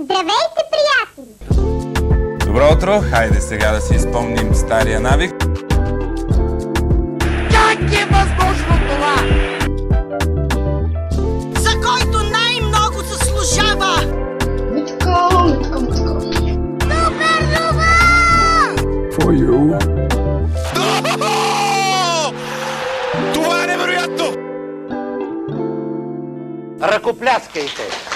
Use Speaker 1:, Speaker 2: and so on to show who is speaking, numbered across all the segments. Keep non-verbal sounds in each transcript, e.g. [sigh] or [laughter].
Speaker 1: Здравейте, приятели!
Speaker 2: Добро утро! Хайде сега да си изпомним стария навик.
Speaker 3: Как е възможно това?
Speaker 4: за който най-много заслужава.
Speaker 1: Митко, митко, митко. Супер
Speaker 5: for you.
Speaker 3: Това е невероятно! Ръкопляскайте!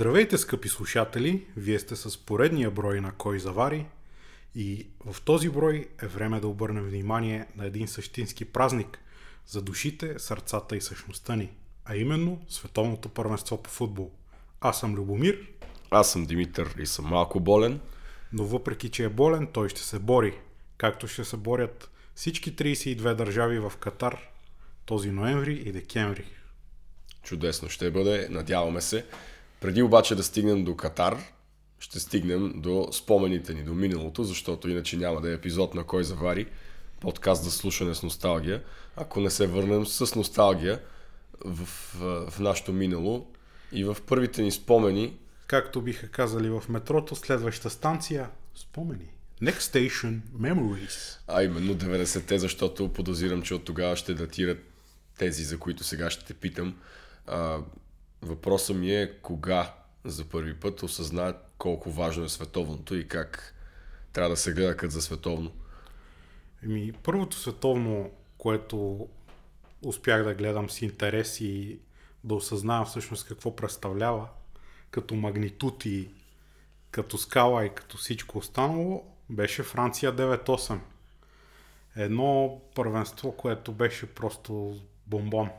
Speaker 5: Здравейте, скъпи слушатели! Вие сте с поредния брой на Кой завари и в този брой е време да обърнем внимание на един същински празник за душите, сърцата и същността ни, а именно Световното първенство по футбол. Аз съм Любомир,
Speaker 6: Аз съм Димитър и съм малко болен.
Speaker 5: но въпреки, че е болен, той ще се бори, както ще се борят всички 32 държави в Катар този ноември и декември.
Speaker 6: Чудесно ще бъде, надяваме се. Преди обаче да стигнем до Катар, ще стигнем до спомените ни, до миналото, защото иначе няма да е епизод на Кой завари, подкаст за слушане с носталгия. Ако не се върнем с носталгия в, в, в нашето минало и в първите ни спомени,
Speaker 5: Както биха казали в метрото, следваща станция – спомени. Next station – memories.
Speaker 6: а именно 90-те, защото подозирам, че от тогава ще датират тези, за които сега ще те питам. А, въпросът ми е кога за първи път осъзна колко важно е световното и как трябва да се гледа като за световно.
Speaker 5: Еми, първото световно, което успях да гледам с интерес и да осъзнавам всъщност какво представлява, като магнитуд и като скала и като всичко останало, беше Франция 9-8. Едно първенство, което беше просто бомбон.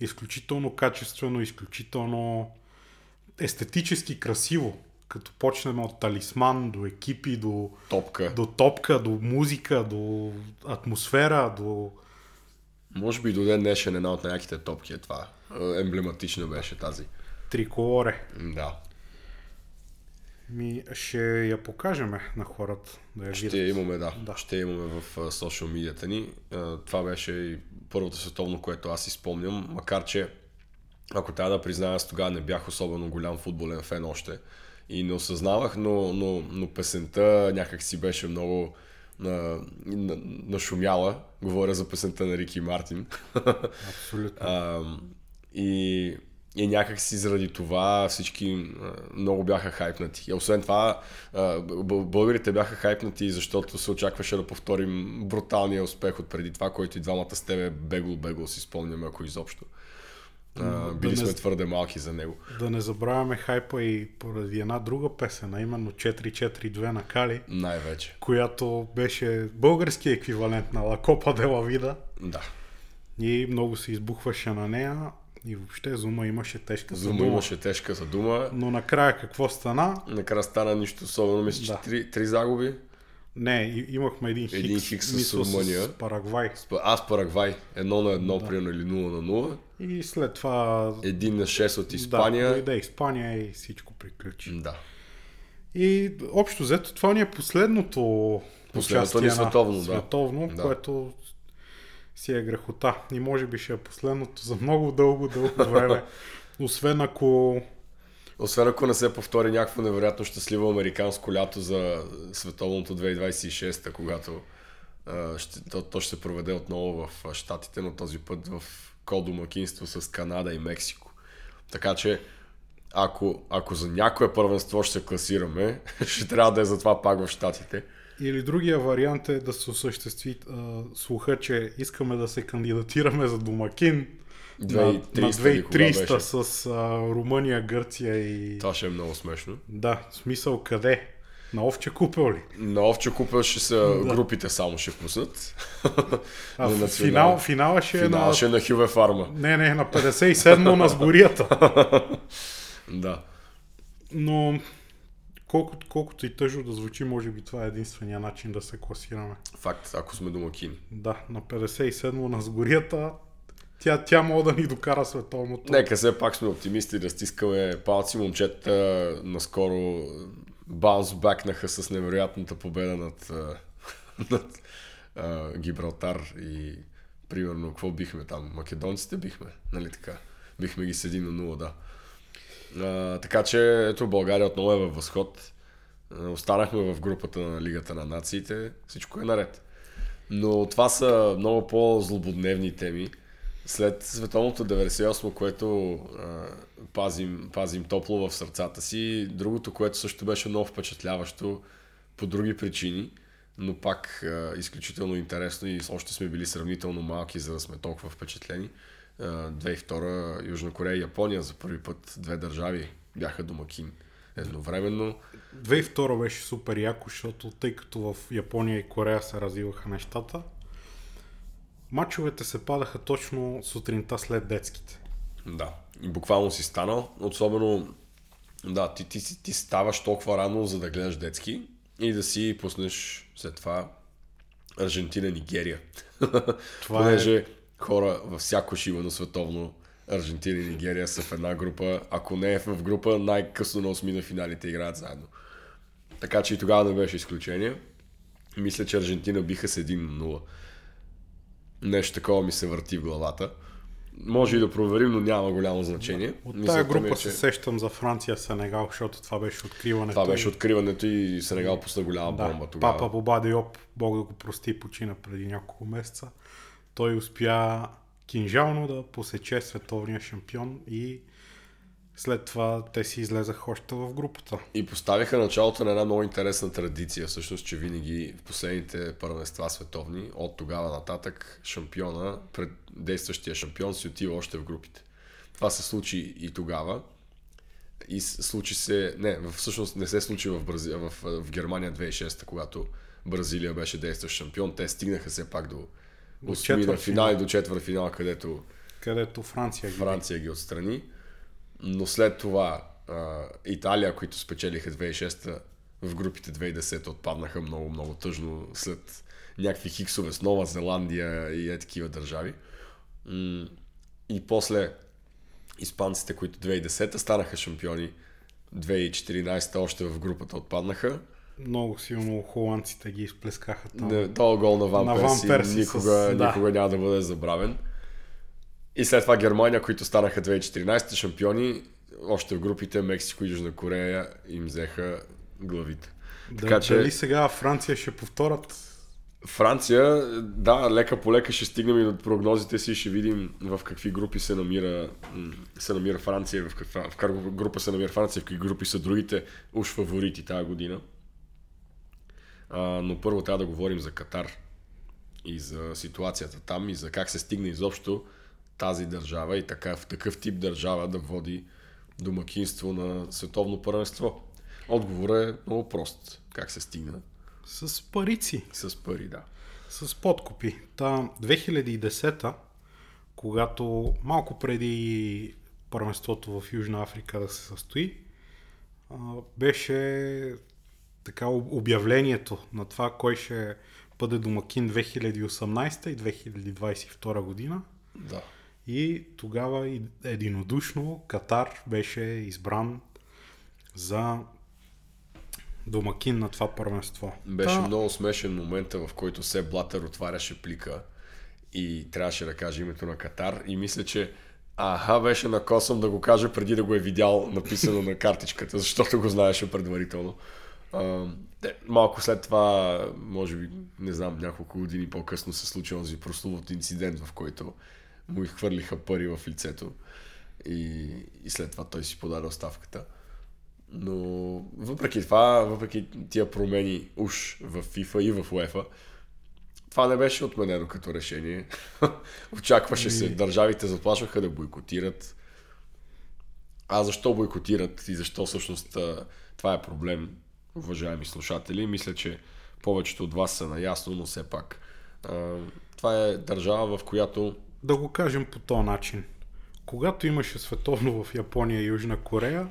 Speaker 5: Изключително качествено, изключително естетически красиво. Като почнем от талисман до екипи, до,
Speaker 6: Топка.
Speaker 5: до топка, до музика, до атмосфера, до...
Speaker 6: Може би до ден днешен една от най-яките топки е това. Емблематична беше тази.
Speaker 5: триколоре.
Speaker 6: Да.
Speaker 5: Ми ще я покажем на хората да я
Speaker 6: Ще
Speaker 5: видят.
Speaker 6: имаме, да.
Speaker 5: Да.
Speaker 6: Ще имаме в социал медията ни. Това беше и първото световно, което аз изпомням, макар че ако трябва да призная, аз тогава не бях особено голям футболен фен още и не осъзнавах, но, но, но песента някак си беше много на, на, нашумяла. Говоря за песента на Рики Мартин. [laughs]
Speaker 5: Абсолютно.
Speaker 6: А, и, и някак си заради това всички много бяха хайпнати. И освен това, българите бяха хайпнати, защото се очакваше да повторим бруталния успех от преди това, който и двамата с тебе бегл-бегл си спомняме, ако изобщо. А, били
Speaker 5: не
Speaker 6: сме
Speaker 5: з-
Speaker 6: твърде малки за него.
Speaker 5: Да не забравяме хайпа и поради една друга песен, а именно 442 на Кали,
Speaker 6: Най-вече.
Speaker 5: която беше български еквивалент на la Vida
Speaker 6: Да.
Speaker 5: и много се избухваше на нея и въобще Зума имаше тежка
Speaker 6: Зума
Speaker 5: дума.
Speaker 6: имаше тежка за дума.
Speaker 5: Но накрая какво стана?
Speaker 6: Накрая стана нищо особено. Мисля, че
Speaker 5: Да.
Speaker 6: три, три загуби.
Speaker 5: Не, имахме един хикс,
Speaker 6: Един хикс с Румъния.
Speaker 5: с Парагвай.
Speaker 6: Аз Парагвай. Едно на едно, примерно, или 0 на 0.
Speaker 5: И след това
Speaker 6: Един на 6 от Испания.
Speaker 5: Да, дойде Испания и всичко приключи.
Speaker 6: Да.
Speaker 5: И общо взето това ни е последното
Speaker 6: Последното ни
Speaker 5: на
Speaker 6: световно, да.
Speaker 5: световно
Speaker 6: Да.
Speaker 5: което си е грехота. И може би ще е последното за много дълго, дълго време. [laughs] Освен ако
Speaker 6: Освен ако не се повтори някакво невероятно щастливо американско лято за световното 2026, когато а, ще, то, то ще се проведе отново в Штатите, но този път в кодомакинство с Канада и Мексико. Така че, ако, ако за някое първенство ще се класираме, [laughs] ще трябва да е за това пак в Штатите.
Speaker 5: Или другия вариант е да се осъществи а, слуха, че искаме да се кандидатираме за домакин на,
Speaker 6: 2300
Speaker 5: на
Speaker 6: кога
Speaker 5: 2300
Speaker 6: беше?
Speaker 5: с а, Румъния, Гърция и...
Speaker 6: Това ще е много смешно.
Speaker 5: Да, в смисъл къде? На овче купел ли?
Speaker 6: На Овче купел ще са групите само ще пуснат.
Speaker 5: А
Speaker 6: На
Speaker 5: финал, финала ще е
Speaker 6: Финал
Speaker 5: на...
Speaker 6: ще е на Хюве Фарма.
Speaker 5: Не, не, на 57 на сгорията. [laughs]
Speaker 6: Да.
Speaker 5: Но колкото, колкото и тъжно да звучи, може би това е единствения начин да се класираме.
Speaker 6: Факт, ако сме домакини.
Speaker 5: Да, на 57 на сгорията тя, тя може да ни докара световното.
Speaker 6: Нека все пак сме оптимисти да стискаме палци. Момчета наскоро баунс бакнаха с невероятната победа над, [laughs] над а, Гибралтар и примерно какво бихме там? Македонците бихме, нали така? Бихме ги с 1 на 0, да. А, така че ето България отново е във възход. Останахме в групата на Лигата на нациите. Всичко е наред. Но това са много по-злободневни теми. След световното 98, което а, пазим, пазим топло в сърцата си, другото, което също беше много впечатляващо по други причини, но пак а, изключително интересно и още сме били сравнително малки, за да сме толкова впечатлени. А, 2002 Южна Корея и Япония за първи път две държави бяха домакин едновременно.
Speaker 5: 2002 беше супер яко, защото тъй като в Япония и Корея се развиваха нещата, мачовете се падаха точно сутринта след детските.
Speaker 6: Да, и буквално си станал. Особено, да, ти, ти, ти, ти ставаш толкова рано, за да гледаш детски и да си пуснеш след това Аржентина, Нигерия.
Speaker 5: Това е-
Speaker 6: Понеже хора във всяко шивано световно Аржентина и Нигерия са в една група, ако не е в група, най-късно на осми на финалите играят заедно. Така че и тогава не беше изключение. Мисля, че Аржентина биха с 1-0. Нещо такова ми се върти в главата. Може и да проверим, но няма голямо значение.
Speaker 5: От
Speaker 6: Мисълта
Speaker 5: тая
Speaker 6: ми
Speaker 5: група
Speaker 6: е,
Speaker 5: се
Speaker 6: че
Speaker 5: сещам за Франция, Сенегал, защото това беше откриването.
Speaker 6: Това беше откриването и Сенегал пусна голяма
Speaker 5: да,
Speaker 6: бомба тогава.
Speaker 5: Папа Боба Диоп, Бог да го прости, почина преди няколко месеца. Той успя кинжално да посече световния шампион и след това те си излезаха още в групата.
Speaker 6: И поставиха началото на една много интересна традиция, всъщност, че винаги в последните първенства световни, от тогава нататък, шампиона, пред действащия шампион си отива още в групите. Това се случи и тогава. И случи се, не, всъщност не се случи в, Брази... в, в Германия 2006, когато Бразилия беше действащ шампион. Те стигнаха все пак до, до на
Speaker 5: четвъртфинал.
Speaker 6: финал и до четвърт финал, където
Speaker 5: Където Франция ги
Speaker 6: Франция ги отстрани. Но след това а, Италия, които спечелиха 2006 в групите 2010 отпаднаха много, много тъжно след някакви хиксове с Нова Зеландия и е такива държави. И после испанците, които 2010 станаха шампиони, 2014 още в групата отпаднаха.
Speaker 5: Много силно холандците ги изплескаха там.
Speaker 6: Не, този гол на Ван
Speaker 5: На
Speaker 6: Перси,
Speaker 5: Ван Перси
Speaker 6: никога,
Speaker 5: с- да.
Speaker 6: никога няма да бъде забравен. И след това Германия, които станаха 2014 шампиони, още в групите Мексико и Южна Корея им взеха главите.
Speaker 5: Да,
Speaker 6: Така че
Speaker 5: Дали сега Франция ще повторят?
Speaker 6: Франция, да, лека по лека ще стигнем и до прогнозите си, ще видим в какви групи се намира, се намира Франция, в каква, в каква група се намира Франция, в какви групи са другите уж фаворити тази година. А, но първо трябва да говорим за Катар и за ситуацията там и за как се стигне изобщо тази държава и така, в такъв тип държава да води домакинство на световно първенство. Отговорът е много прост. Как се стигна
Speaker 5: С парици,
Speaker 6: с пари, да.
Speaker 5: с подкупи. Та 2010-та, когато малко преди първенството в Южна Африка да се състои, беше така об- обявлението на това кой ще бъде домакин 2018 и 2022 година.
Speaker 6: Да.
Speaker 5: И тогава и- единодушно Катар беше избран за домакин на това първенство.
Speaker 6: Беше
Speaker 5: Та,
Speaker 6: много смешен момента, в който се Блатър отваряше плика и трябваше да каже името на Катар и мисля, че аха беше на косъм да го каже преди да го е видял написано на картичката, защото го знаеше предварително. А, малко след това, може би, не знам, няколко години по-късно се случи този прословут инцидент, в който му изхвърлиха пари в лицето и, и след това той си подаде оставката. Но въпреки това, въпреки тия промени уж в FIFA и в UEFA, това не беше отменено като решение. [laughs] Очакваше се, държавите заплашваха да бойкотират. А защо бойкотират и защо всъщност това е проблем, уважаеми слушатели? Mисля, че повечето от вас са наясно, но все пак. Това е държава, в която
Speaker 5: да го кажем по този начин. Когато имаше световно в Япония и Южна Корея,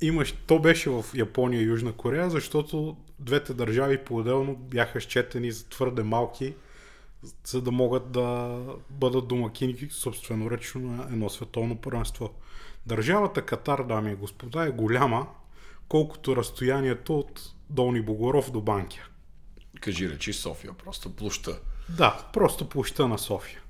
Speaker 5: имаш, то беше в Япония и Южна Корея, защото двете държави по-отделно бяха счетени за твърде малки, за да могат да бъдат домакини собственоръчно на едно световно първенство. Държавата Катар, дами и господа, е голяма, колкото разстоянието от Долни Богоров до Банкя.
Speaker 6: кажи речи София, просто площа.
Speaker 5: Да, просто площа на София.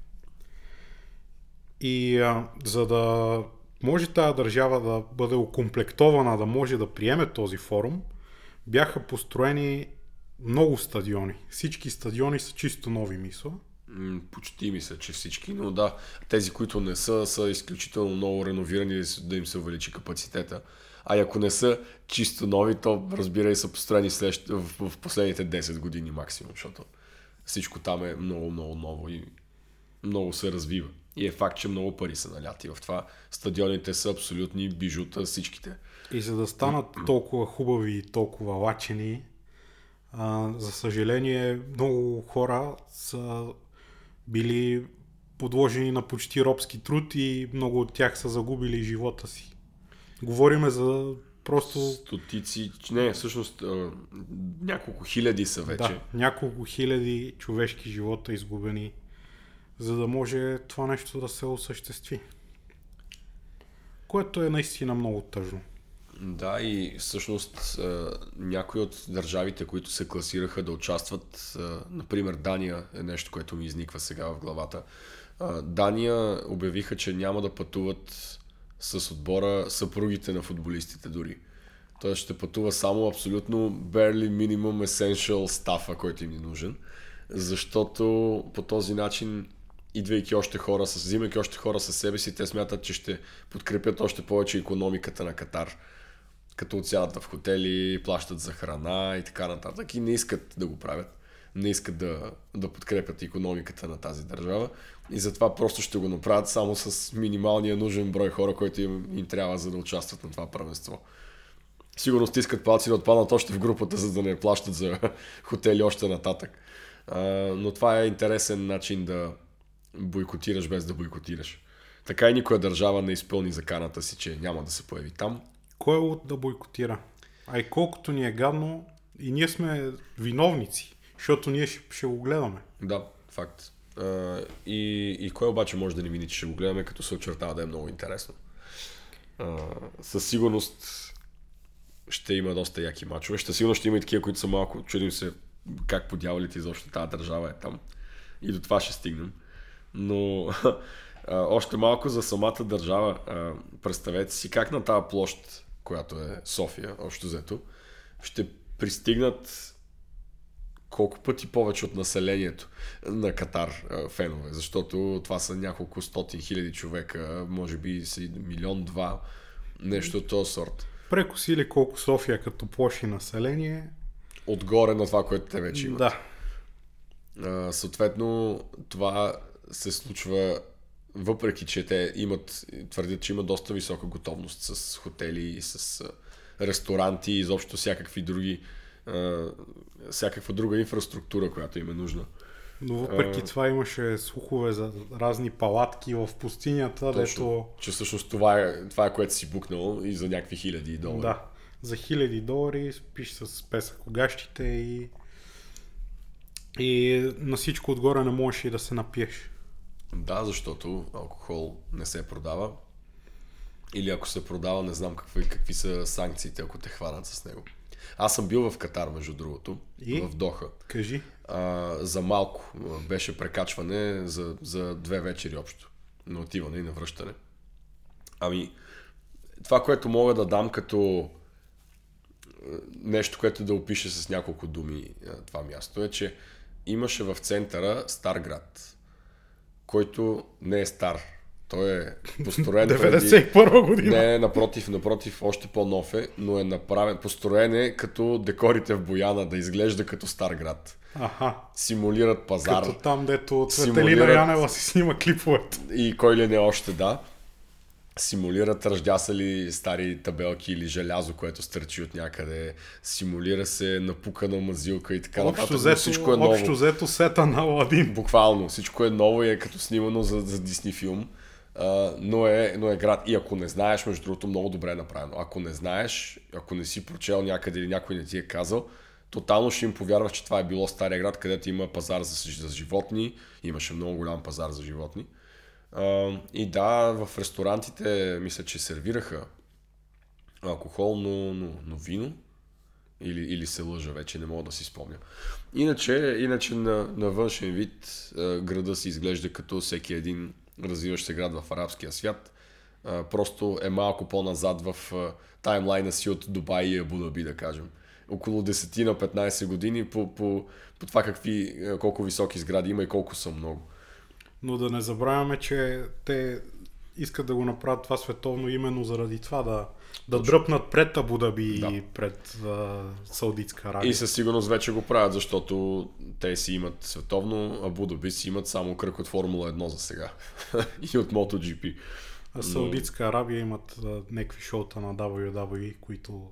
Speaker 5: И а, за да може тази държава да бъде окомплектована, да може да приеме този форум, бяха построени много стадиони. Всички стадиони са чисто нови, мисля.
Speaker 6: М, Почти мисля, че всички, но да, тези, които не са, са изключително много реновирани да им се увеличи капацитета. А ако не са чисто нови, то разбирай са построени след, в, в последните 10 години максимум, защото всичко там е много, много ново и много се развива. И е факт, че много пари са наляти в това. Стадионите са абсолютни бижута всичките.
Speaker 5: И за да станат толкова хубави и толкова лачени, а, за съжаление, много хора са били подложени на почти робски труд и много от тях са загубили живота си. Говориме за просто
Speaker 6: Стотици, не, всъщност а, няколко хиляди са вече.
Speaker 5: да, няколко хиляди човешки живота изгубени, за да може това нещо да се осъществи. Което е наистина много тъжно.
Speaker 6: Да, и всъщност някои от държавите, които се класираха да участват, например Дания е нещо, което ми изниква сега в главата. Дания обявиха, че няма да пътуват с отбора съпругите на футболистите дори. Тоест ще пътува само абсолютно barely minimum essential стафа, който им е нужен. Защото по този начин идвайки още хора, взимайки още хора със себе си, те смятат, че ще подкрепят още повече економиката на Катар като отсядат в хотели, плащат за храна и така нататък и не искат да го правят. Не искат да, да подкрепят економиката на тази държава и затова просто ще го направят само с минималния нужен брой хора, който им, им трябва за да участват на това първенство. Сигурно стискат палци да отпаднат още в групата, за да не плащат за [laughs] хотели още нататък. А, но това е интересен начин да бойкотираш без да бойкотираш. Така и никоя държава не изпълни заканата си, че няма да се появи там.
Speaker 5: Кой е от да бойкотира? А и колкото ни е гадно, и ние сме виновници, защото ние ще, ще го гледаме.
Speaker 6: Да, факт. И, и кой обаче може да ни мини, че ще го гледаме, като се очертава да е много интересно. А, със сигурност ще има доста яки мачове. Ще сигурно ще има и такива, които са малко, чудим се как по дяволите изобщо тази държава е там. И до това ще стигнем. Но [laughs] а, още малко за самата държава. Представете си как на тази площ, която е София, общо взето, ще пристигнат колко пъти повече от населението на Катар фенове, защото това са няколко стотин хиляди човека, може би са и милион-два, нещо от този сорт.
Speaker 5: Прекосили колко София като площи население.
Speaker 6: Отгоре на това, което те вече имат.
Speaker 5: Да.
Speaker 6: А, съответно, това се случва въпреки, че те имат, твърдят, че има доста висока готовност с хотели и с ресторанти и изобщо всякакви други а, всякаква друга инфраструктура, която им е нужна.
Speaker 5: Но въпреки това имаше слухове за разни палатки в пустинята, дето...
Speaker 6: Точно, че всъщност това е, това е което си букнал и за някакви хиляди долари.
Speaker 5: Да. За хиляди долари спиш с песъкогащите и... И на всичко отгоре не можеш и да се напиеш.
Speaker 6: Да, защото алкохол не се продава. Или ако се продава, не знам какви, какви са санкциите, ако те хванат с него. Аз съм бил в Катар, между другото,
Speaker 5: И?
Speaker 6: в Доха.
Speaker 5: Кажи.
Speaker 6: А, за малко беше прекачване за, за две вечери общо. На отиване и на връщане. Ами, това, което мога да дам като нещо, което да опише с няколко думи това място е, че имаше в центъра стар град, който не е стар. Той е построен [laughs] преди...
Speaker 5: 91 година.
Speaker 6: Не, напротив, напротив, още по-нов е, но е направен, построен е като декорите в Бояна, да изглежда като стар град.
Speaker 5: Аха.
Speaker 6: Симулират пазар
Speaker 5: Като там, дето Цветелина
Speaker 6: Симулират-
Speaker 5: Янева си снима клиповете.
Speaker 6: и кой ли не още да. Симулират ръждясали стари табелки или желязо, което стърчи от някъде. Симулира се напукана мазилка и така
Speaker 5: Общо
Speaker 6: нататък. но
Speaker 5: взето,
Speaker 6: Всичко е ново.
Speaker 5: общо взето сета на Аладин.
Speaker 6: Буквално. Всичко е ново и е като снимано за, за Дисни филм. Но, е, но е град. И ако не знаеш, между другото, много добре е направено. Ако не знаеш, ако не си прочел някъде или някой не ти е казал, тотално ще им повярваш, че това е било стария град, където има пазар за, за животни. Имаше много голям пазар за животни. А, и да, в ресторантите мисля, че сервираха алкохол, но, но, но вино. Или, или се лъжа, вече не мога да си спомня. Иначе, иначе на, на външен вид града си изглежда като всеки един развиващ се град в арабския свят. Просто е малко по-назад в таймлайна си от Дубай и Абу Даби, да кажем. Около 10 на 15 години по, по, по това какви, колко високи сгради има и колко са много.
Speaker 5: Но да не забравяме, че те искат да го направят това световно именно заради това да, да дръпнат пред Абу Даби
Speaker 6: Да.
Speaker 5: и пред а, Саудитска Арабия.
Speaker 6: И със сигурност вече го правят, защото те си имат световно, а Абу Даби си имат само кръг от Формула 1 за сега. [laughs] и от MotoGP.
Speaker 5: А Саудитска Арабия имат а, някакви шоута на WWE, които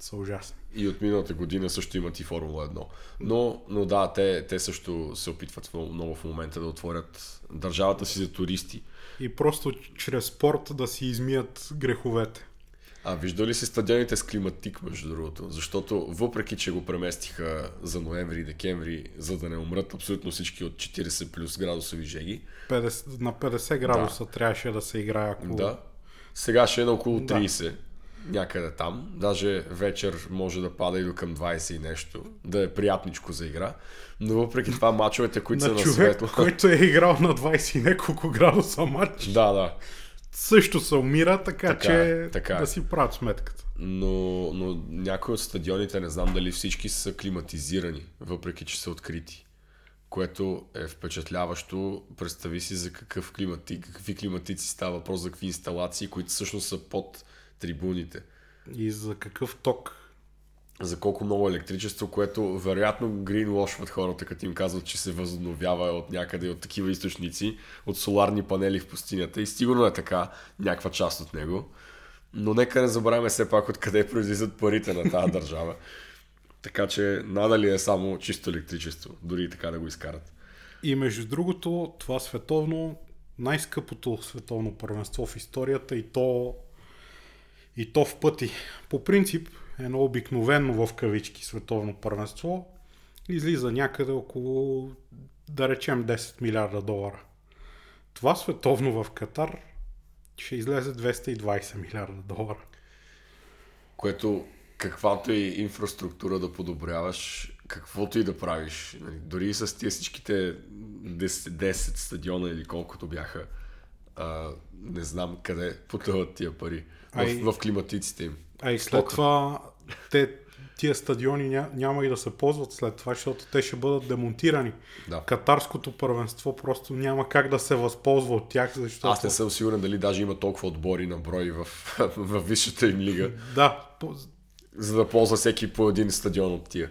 Speaker 5: са ужасни.
Speaker 6: И от миналата година също имат и Формула 1. Но, но да, те, те също се опитват много в момента да отворят държавата си за туристи.
Speaker 5: И просто чрез спорт да си измият греховете.
Speaker 6: А вижда ли си стадионите с климатик, между другото? Защото въпреки, че го преместиха за ноември и декември, за да не умрат абсолютно всички от 40 плюс градусови жеги,
Speaker 5: 50, на 50 градуса да. трябваше да се играе, ако...
Speaker 6: Да. Сега ще е на около
Speaker 5: Да.
Speaker 6: 30. Някъде там. Даже вечер може да пада и до към 20 и нещо. Да е приятничко за игра. Но въпреки това мачовете, които са
Speaker 5: на
Speaker 6: на
Speaker 5: човек,
Speaker 6: светло.
Speaker 5: който е играл на 20 и няколко градуса матч,
Speaker 6: Да, да.
Speaker 5: Също се умира, така,
Speaker 6: Така
Speaker 5: че
Speaker 6: е, така е.
Speaker 5: да си правят сметката.
Speaker 6: Но, но някои от стадионите, не знам дали всички са климатизирани, въпреки че са открити. Което е впечатляващо. Представи си за какъв климатик, какви климатици става въпрос, за какви инсталации, които всъщност са под трибуните.
Speaker 5: И за какъв ток.
Speaker 6: За колко много електричество, което вероятно гринвошват хората, като им казват, че се възобновява от някъде от такива източници, от соларни панели в пустинята. И сигурно е така, някаква част от него. Но нека не забравяме все пак откъде произлизат парите на тази държава. [laughs] Така че надали е само чисто електричество, дори и така да го изкарат.
Speaker 5: И между другото, това световно, най-скъпото световно първенство в историята и то, и то в пъти. По принцип, едно обикновено в кавички световно първенство излиза някъде около, да речем, 10 милиарда долара. Това световно в Катар ще излезе 220 милиарда долара.
Speaker 6: Което каквато и инфраструктура да подобряваш, каквото и да правиш, нали, дори с тия всичките 10, 10 стадиона или колкото бяха, а, не знам къде потъват тия пари. В,
Speaker 5: Ай-
Speaker 6: в климатиците им.
Speaker 5: А и след това те, тия стадиони ня, няма и да се ползват след това, защото те ще бъдат демонтирани.
Speaker 6: Да.
Speaker 5: Катарското първенство просто няма как да се възползва от тях, защото...
Speaker 6: Аз не съм сигурен дали даже има толкова отбори на брой в, [laughs] в висшата им лига,
Speaker 5: Да,
Speaker 6: за да ползва всеки по един стадион от тия.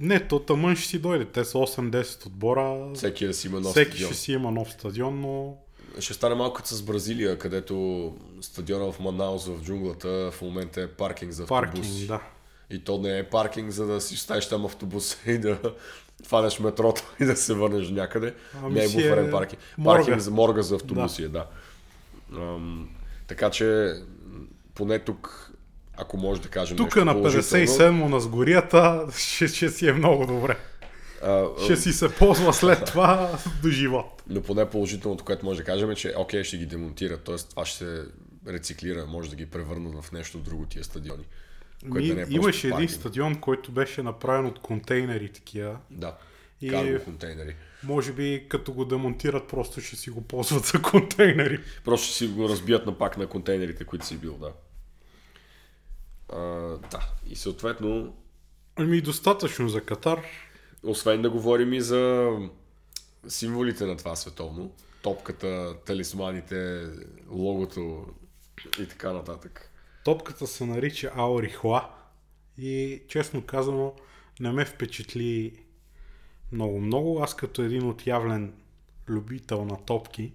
Speaker 5: не, то тъмън ще си дойде. Те са 8-10 отбора.
Speaker 6: Всеки да си има нов
Speaker 5: Всеки
Speaker 6: стадион.
Speaker 5: ще си има нов стадион, но
Speaker 6: Ще стане малко като с Бразилия, където стадиона в Манаус в джунглата в момента е паркинг за автобус.
Speaker 5: паркинг, да.
Speaker 6: И то не е паркинг, за да си ставиш там автобуса [laughs] и да фанеш метрото и да се върнеш някъде.
Speaker 5: Ами
Speaker 6: не е буферен
Speaker 5: е
Speaker 6: паркинг.
Speaker 5: морга.
Speaker 6: Паркинг за морга за автобуси, да. да. Ам, така че, поне тук, ако може да кажем
Speaker 5: Тук
Speaker 6: нещо
Speaker 5: на
Speaker 6: положително,
Speaker 5: 57 на сгорията [laughs] ще, ще си е много добре.
Speaker 6: А,
Speaker 5: Ще си се ползва след [laughs] това до живот.
Speaker 6: Но поне положителното, което може да кажем е, че окей, ще ги демонтират, т.е. това ще се рециклира, може да ги превърнат в нещо друго тия стадиони. Което да не е
Speaker 5: Ми, имаше един стадион, който беше направен от контейнери такива.
Speaker 6: Да,
Speaker 5: И-
Speaker 6: карго контейнери.
Speaker 5: Може би като го демонтират, просто ще си го ползват за контейнери.
Speaker 6: Просто ще си го разбият на пак на контейнерите, които си бил, да. А, да, и съответно,
Speaker 5: Ами достатъчно за Катар.
Speaker 6: Освен да говорим и за символите на това световно, топката, талисманите, логото и така нататък.
Speaker 5: Топката се нарича Аорихла и честно казано не ме впечатли много-много. Аз като един отявлен любител на топки,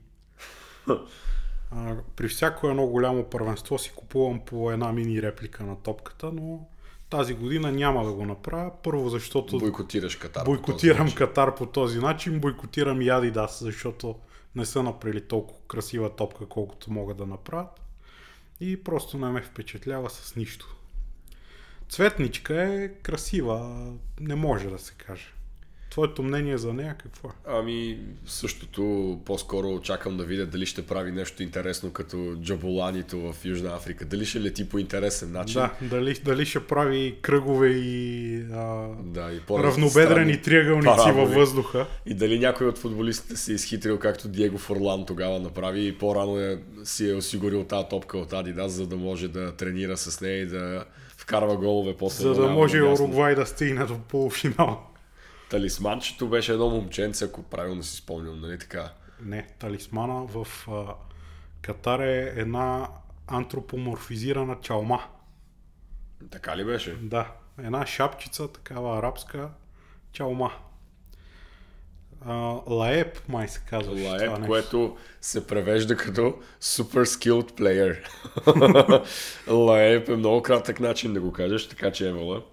Speaker 5: при всяко едно голямо първенство си купувам по една мини реплика на топката, но тази година няма да го направя. Първо, защото
Speaker 6: Бойкотираш Катар. по
Speaker 5: бойкотирам
Speaker 6: начин.
Speaker 5: Катар по този начин, бойкотирам и Adidas, защото не са направили толкова красива топка, колкото могат да направят. И просто не ме впечатлява с нищо. Цветничка е красива, не може да се каже. Твоето мнение за нея какво е?
Speaker 6: Ами, същото по-скоро очаквам да видя дали ще прави нещо интересно като Джаболанито в Южна Африка. Дали ще лети по интересен начин.
Speaker 5: Да, дали, дали ще прави кръгове и а,
Speaker 6: да и
Speaker 5: равнобедрени триъгълници
Speaker 6: параболи.
Speaker 5: във въздуха.
Speaker 6: И дали някой от футболистите се е изхитрил, както Диего Форлан тогава направи и по-рано е, си е осигурил тази топка от Адидас, за да може да тренира с нея и да вкарва голове после.
Speaker 5: За да може. Уругвай да стигне до полуфинал.
Speaker 6: Талисманчето беше едно момченце, ако правилно си спомням, нали така?
Speaker 5: Не, талисмана в а, Катар е една антропоморфизирана чалма.
Speaker 6: Така ли беше?
Speaker 5: Да, една шапчица, такава арабска чалма. А, лаеп, май се казва.
Speaker 6: Лаеп, което се превежда като Super Skilled Player. [laughs] Лаеп е много кратък начин да го кажеш, така че Евала.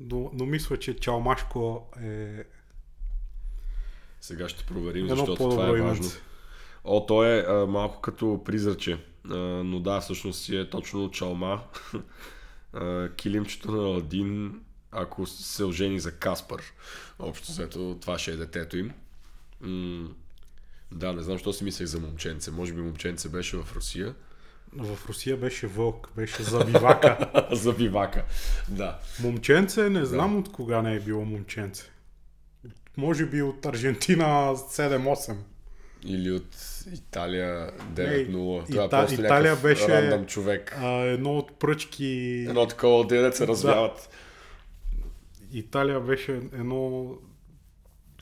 Speaker 5: Но, но мисля, че чалмашко е
Speaker 6: Сега ще проверим,
Speaker 5: едно
Speaker 6: защото това е важно. О, то е а, малко като призраче. А, но да, всъщност си е точно чалма. [laughs] а, килимчето на Аладин, ако се ожени за Каспар. Общо взето, това ще е детето им. М- да, не знам, що си мислех за момченце. Може би момченце беше в Русия.
Speaker 5: В Русия беше вълк, беше забивака. [laughs]
Speaker 6: за бивака. Да.
Speaker 5: Момченце, не знам от кога не е било момченце. Може би от Аржентина 7-8.
Speaker 6: Или от Италия 9-0.
Speaker 5: Ей,
Speaker 6: Това е
Speaker 5: Ита-
Speaker 6: просто
Speaker 5: Италия беше-
Speaker 6: рандъм човек.
Speaker 5: А, едно от пръчки...
Speaker 6: Едно такова дете се развяват.
Speaker 5: Италия беше едно...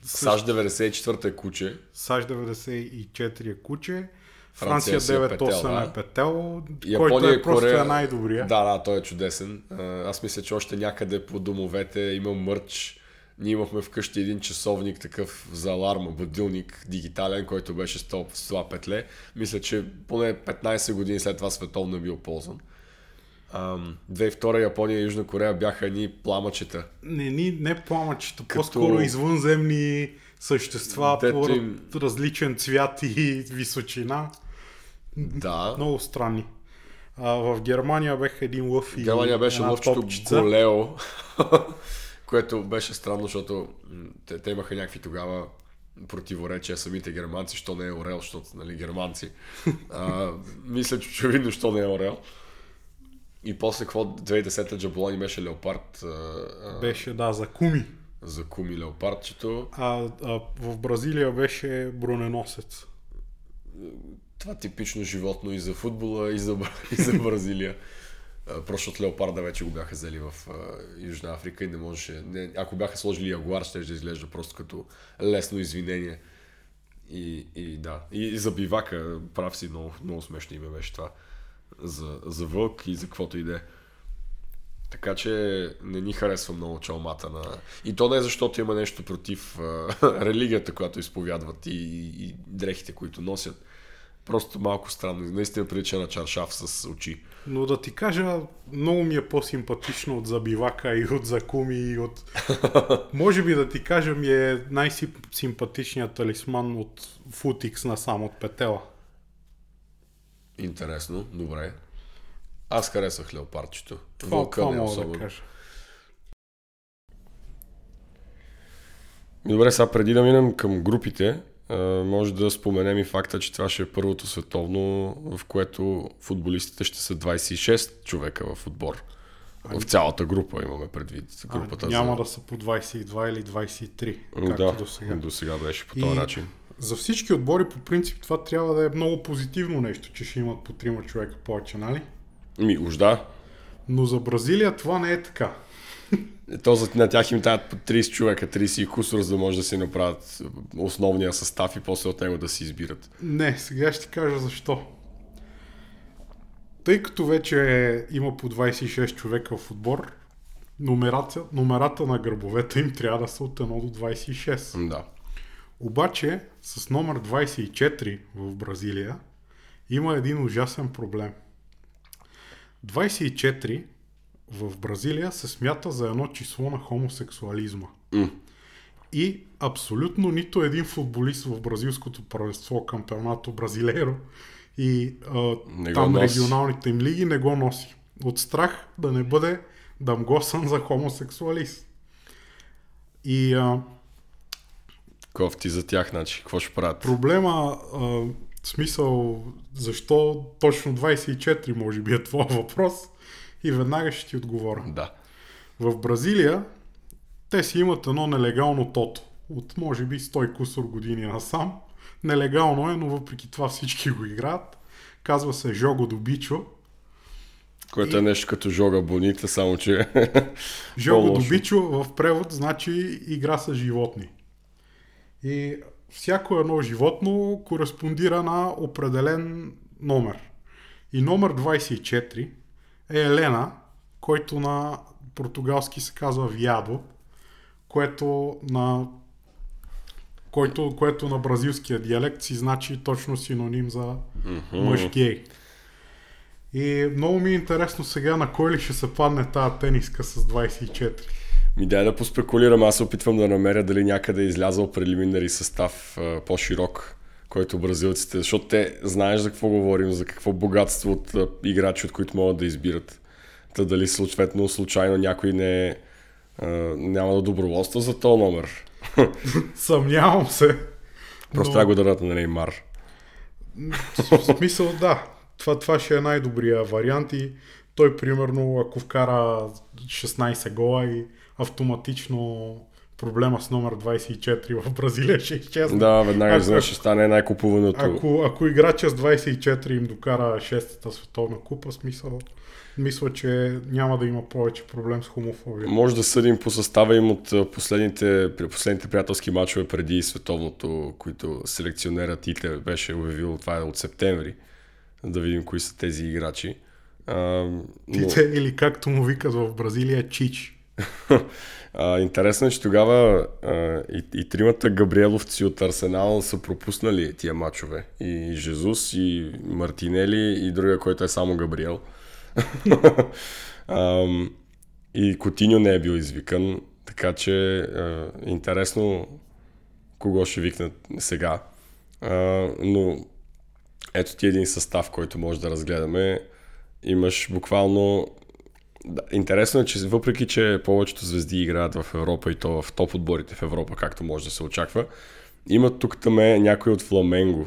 Speaker 6: САЩ 94 е куче.
Speaker 5: САЩ 94 е куче,
Speaker 6: Франция
Speaker 5: Франция
Speaker 6: си е
Speaker 5: 9-8
Speaker 6: петел,
Speaker 5: е петел,
Speaker 6: Япония
Speaker 5: който е просто
Speaker 6: Корея...
Speaker 5: е най-добрия.
Speaker 6: Да, да, той е чудесен. Аз мисля, че още някъде по домовете има мърч. Ние имахме вкъщи един часовник такъв за аларма, будилник, дигитален, който беше с топ- с това петле. Мисля, че поне 15 години след това световно е бил ползван. Ам, 2002 Япония и Южна Корея бяха едни пламъчета.
Speaker 5: Не, ни, не пламъчета,
Speaker 6: Като-
Speaker 5: по-скоро извънземни същества
Speaker 6: Дето
Speaker 5: по
Speaker 6: им-
Speaker 5: различен цвят и височина.
Speaker 6: Да.
Speaker 5: Много странни. А, в Германия беха един лъв и
Speaker 6: Германия беше лъвчето. Голео, [laughs] което беше странно, защото те, те имаха някакви тогава противоречия самите германци, що не е Орел, защото нали, германци. А, [laughs] мисля, че очевидно, що не е Орел. И после какво 2010-та Джаболани беше Леопард а,
Speaker 5: Беше, да, за куми.
Speaker 6: за Куми Леопардчето.
Speaker 5: А, а в Бразилия беше броненосец.
Speaker 6: Това типично животно и за футбола, и за, [laughs] и за Бразилия. Просто защото леопарда вече го бяха взели в Южна Африка и не можеше... Не, ако бяха сложили ягуар, ще да изглежда просто като лесно извинение. И, и да. И, и за бивака, прав си, много, много смешно име беше това. За, за вълк и за каквото и да е. Така че не ни харесва много чалмата на... И то не защото има нещо против [laughs] религията, която изповядват и, и, и дрехите, които носят. Просто малко странно. Наистина прилича на чаршаф с очи.
Speaker 5: Но да ти кажа, много ми е по-симпатично от Забивака и от Закуми и от... [laughs] Може би да ти кажа ми е най-симпатичният талисман от Футикс насам от Петела.
Speaker 6: Интересно, добре. Аз харесах леопардчето.
Speaker 5: Това,
Speaker 6: Вълка
Speaker 5: това
Speaker 6: не
Speaker 5: мога
Speaker 6: особено.
Speaker 5: да кажа.
Speaker 6: Добре, сега преди да минем към групите, може да споменем и факта, че това ще е първото световно, в което футболистите ще са 26 човека в отбор. В цялата група имаме предвид. Групата
Speaker 5: А, няма
Speaker 6: за...
Speaker 5: да са по 22 или 23, както
Speaker 6: да,
Speaker 5: до сега.
Speaker 6: до сега беше по
Speaker 5: И-
Speaker 6: този начин.
Speaker 5: За всички отбори по принцип това трябва да е много позитивно нещо, че ще имат по трима човека повече, нали?
Speaker 6: Ми, уж да.
Speaker 5: Но за Бразилия това не е така. [laughs]
Speaker 6: То на тях им дават по 30 човека, 30 и кусор, за да може да си направят основния състав и после от него да си избират.
Speaker 5: Не, сега ще ти кажа защо. Тъй като вече има по 26 човека в отбор, номерата, номерата на гърбовете им трябва да са от 1 до 26.
Speaker 6: Да.
Speaker 5: Обаче с номер 24 в Бразилия има един ужасен проблем. 24 в Бразилия се смята за едно число на хомосексуализма. И абсолютно нито един футболист в бразилското първенство, кампионато Бразилеро и а,
Speaker 6: Не
Speaker 5: там
Speaker 6: носи.
Speaker 5: регионалните им лиги не го носи. От страх да не бъде дамгосан за хомосексуалист. И а,
Speaker 6: кофти за тях, значи, какво ще правят?
Speaker 5: Проблема, а, в смисъл, защо точно 24 може би е твой въпрос и веднага ще ти отговоря.
Speaker 6: Да.
Speaker 5: В Бразилия те си имат едно нелегално тото. От може би 100 кусор години насам. Нелегално е, но въпреки това всички го играят. Казва се Жого до Бичо.
Speaker 6: Което е нещо като жога бонита, само че... [laughs]
Speaker 5: Жого до. Бичо в превод значи игра с животни. И всяко едно животно кореспондира на определен номер. И номер 24 е Елена, който на португалски се казва Виадо, което на който, което на бразилския диалект си значи точно синоним за мъж гей. И много ми е интересно сега на кой ли ще се падне тази тениска с 24.
Speaker 6: Ми дай да поспекулирам, аз се опитвам да намеря дали някъде е излязъл прелиминари състав по-широк, който бразилците, защото те знаеш за какво говорим, за какво богатство от а, играчи, от които могат да избират. Та дали съответно случайно някой не е, а, няма да доброволства за този номер. [laughs]
Speaker 5: Съмнявам се.
Speaker 6: Просто
Speaker 5: Но-
Speaker 6: трябва да го дадат на Неймар.
Speaker 5: В смисъл, да. Това, това ще е най-добрия вариант и той, примерно, ако вкара 16 гола и автоматично проблема с номер 24 в Бразилия ще изчезне.
Speaker 6: Да, веднага изведнъж ще стане най-купуваното.
Speaker 5: Ако, ако играча с 24 им докара 6-та световна купа, смисъл, мисля, че няма да има повече проблем с хомофобия.
Speaker 6: Може да съдим по състава им от последните, последните приятелски матчове преди световното, които селекционерът Ите беше обявил, това е от септември, да видим кои са тези играчи. А, но,
Speaker 5: Тите, или както му викат в Бразилия, чич. [laughs]
Speaker 6: а, интересно е, че тогава а, и, и тримата Габриеловци от Арсенал са пропуснали тия матчове. И Жезус, и Мартинели, и другия, който е само Габриел. [laughs] Ам, и Котиньо не е бил извикан, така че а, интересно кого ще викнат сега. А, но ето ти един състав, който може да разгледаме. Имаш буквално... Да, интересно е, че въпреки, че повечето звезди играят в Европа и то в топ отборите в Европа, както може да се очаква, има тук там е някой от Фламенго.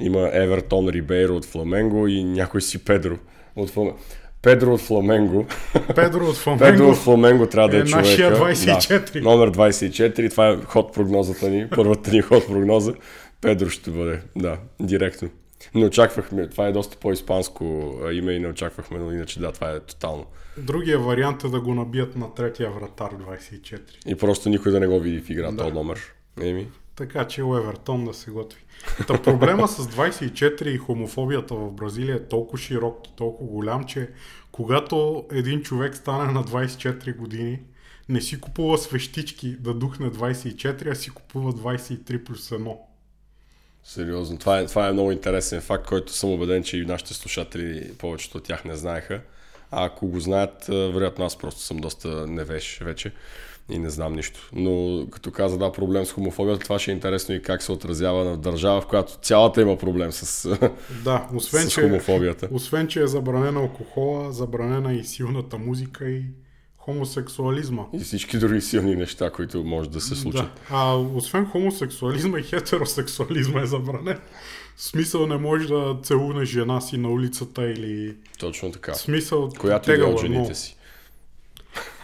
Speaker 6: Има Евертон Рибейро от Фламенго и някой си Педро от Фламенго. Педро от Фламенго.
Speaker 5: Педро от [laughs]
Speaker 6: Педро
Speaker 5: Фламенго.
Speaker 6: от Фламенго трябва да е,
Speaker 5: е
Speaker 6: човека.
Speaker 5: 24.
Speaker 6: Да, номер 24. Това е ход прогнозата ни. Първата ни ход прогноза. Педро ще бъде. Да, директно. Не очаквахме. Това е доста по-испанско име и не очаквахме, но иначе да, това е тотално.
Speaker 5: Другия вариант е да го набият на третия вратар 24.
Speaker 6: И просто никой да не го види в игра,
Speaker 5: Да.
Speaker 6: номер. Еми.
Speaker 5: Така че Евертон да се готви. Та проблема с 24 и хомофобията в Бразилия е толкова широк и толкова голям, че когато един човек стане на 24 години, не си купува свещички да духне 24, а си купува 23 плюс 1.
Speaker 6: Сериозно. Това е, това е много интересен факт, който съм убеден, че и нашите слушатели, повечето от тях не знаеха. А ако го знаят, вероятно аз просто съм доста невеж вече и не знам нищо. Но като каза да, проблем с хомофобията, това ще е интересно и как се отразява на държава, в която цялата има проблем с, [laughs]
Speaker 5: Да, освен,
Speaker 6: с
Speaker 5: че,
Speaker 6: хомофобията.
Speaker 5: освен че е забранена алкохола, забранена и силната музика и хомосексуализма.
Speaker 6: И всички други силни неща, които може да се случат.
Speaker 5: Да. А освен хомосексуализма и хетеросексуализма е забранен. В смисъл не можеш да целунеш жена си на улицата или
Speaker 6: Точно така.
Speaker 5: в смисъл
Speaker 6: Която да е
Speaker 5: тегала,
Speaker 6: от жените
Speaker 5: но
Speaker 6: си.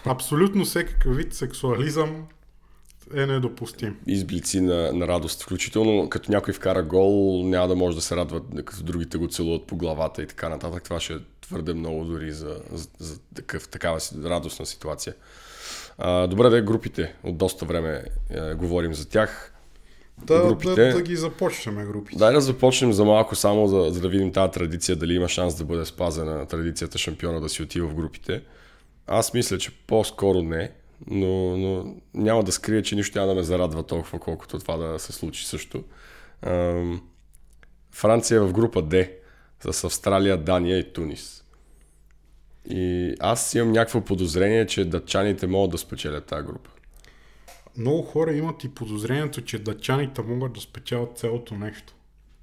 Speaker 5: Абсолютно всекакъв вид сексуализъм е недопустим.
Speaker 6: изблици на, на радост. Включително като някой вкара гол, няма да може да се радва, като другите го целуват по главата и така нататък. Това ще е твърде много дори за, за, за такъв, такава радостна ситуация. А, добре да е групите. От доста време е, говорим за тях.
Speaker 5: Да,
Speaker 6: Групите-
Speaker 5: да, да ги започнем групите.
Speaker 6: Дай да започнем за малко само, за, за да видим тази традиция, дали има шанс да бъде спазена традицията шампиона да си отива в групите. Аз мисля, че по-скоро не, но, но няма да скрия, че нищо няма да ме зарадва толкова, колкото това да се случи също. Ам, Франция е в група D с Австралия, Дания и Тунис. И аз имам някакво подозрение, че датчаните могат да спечелят тази група.
Speaker 5: Много хора имат и подозрението, че датчаните могат да спечелят цялото нещо.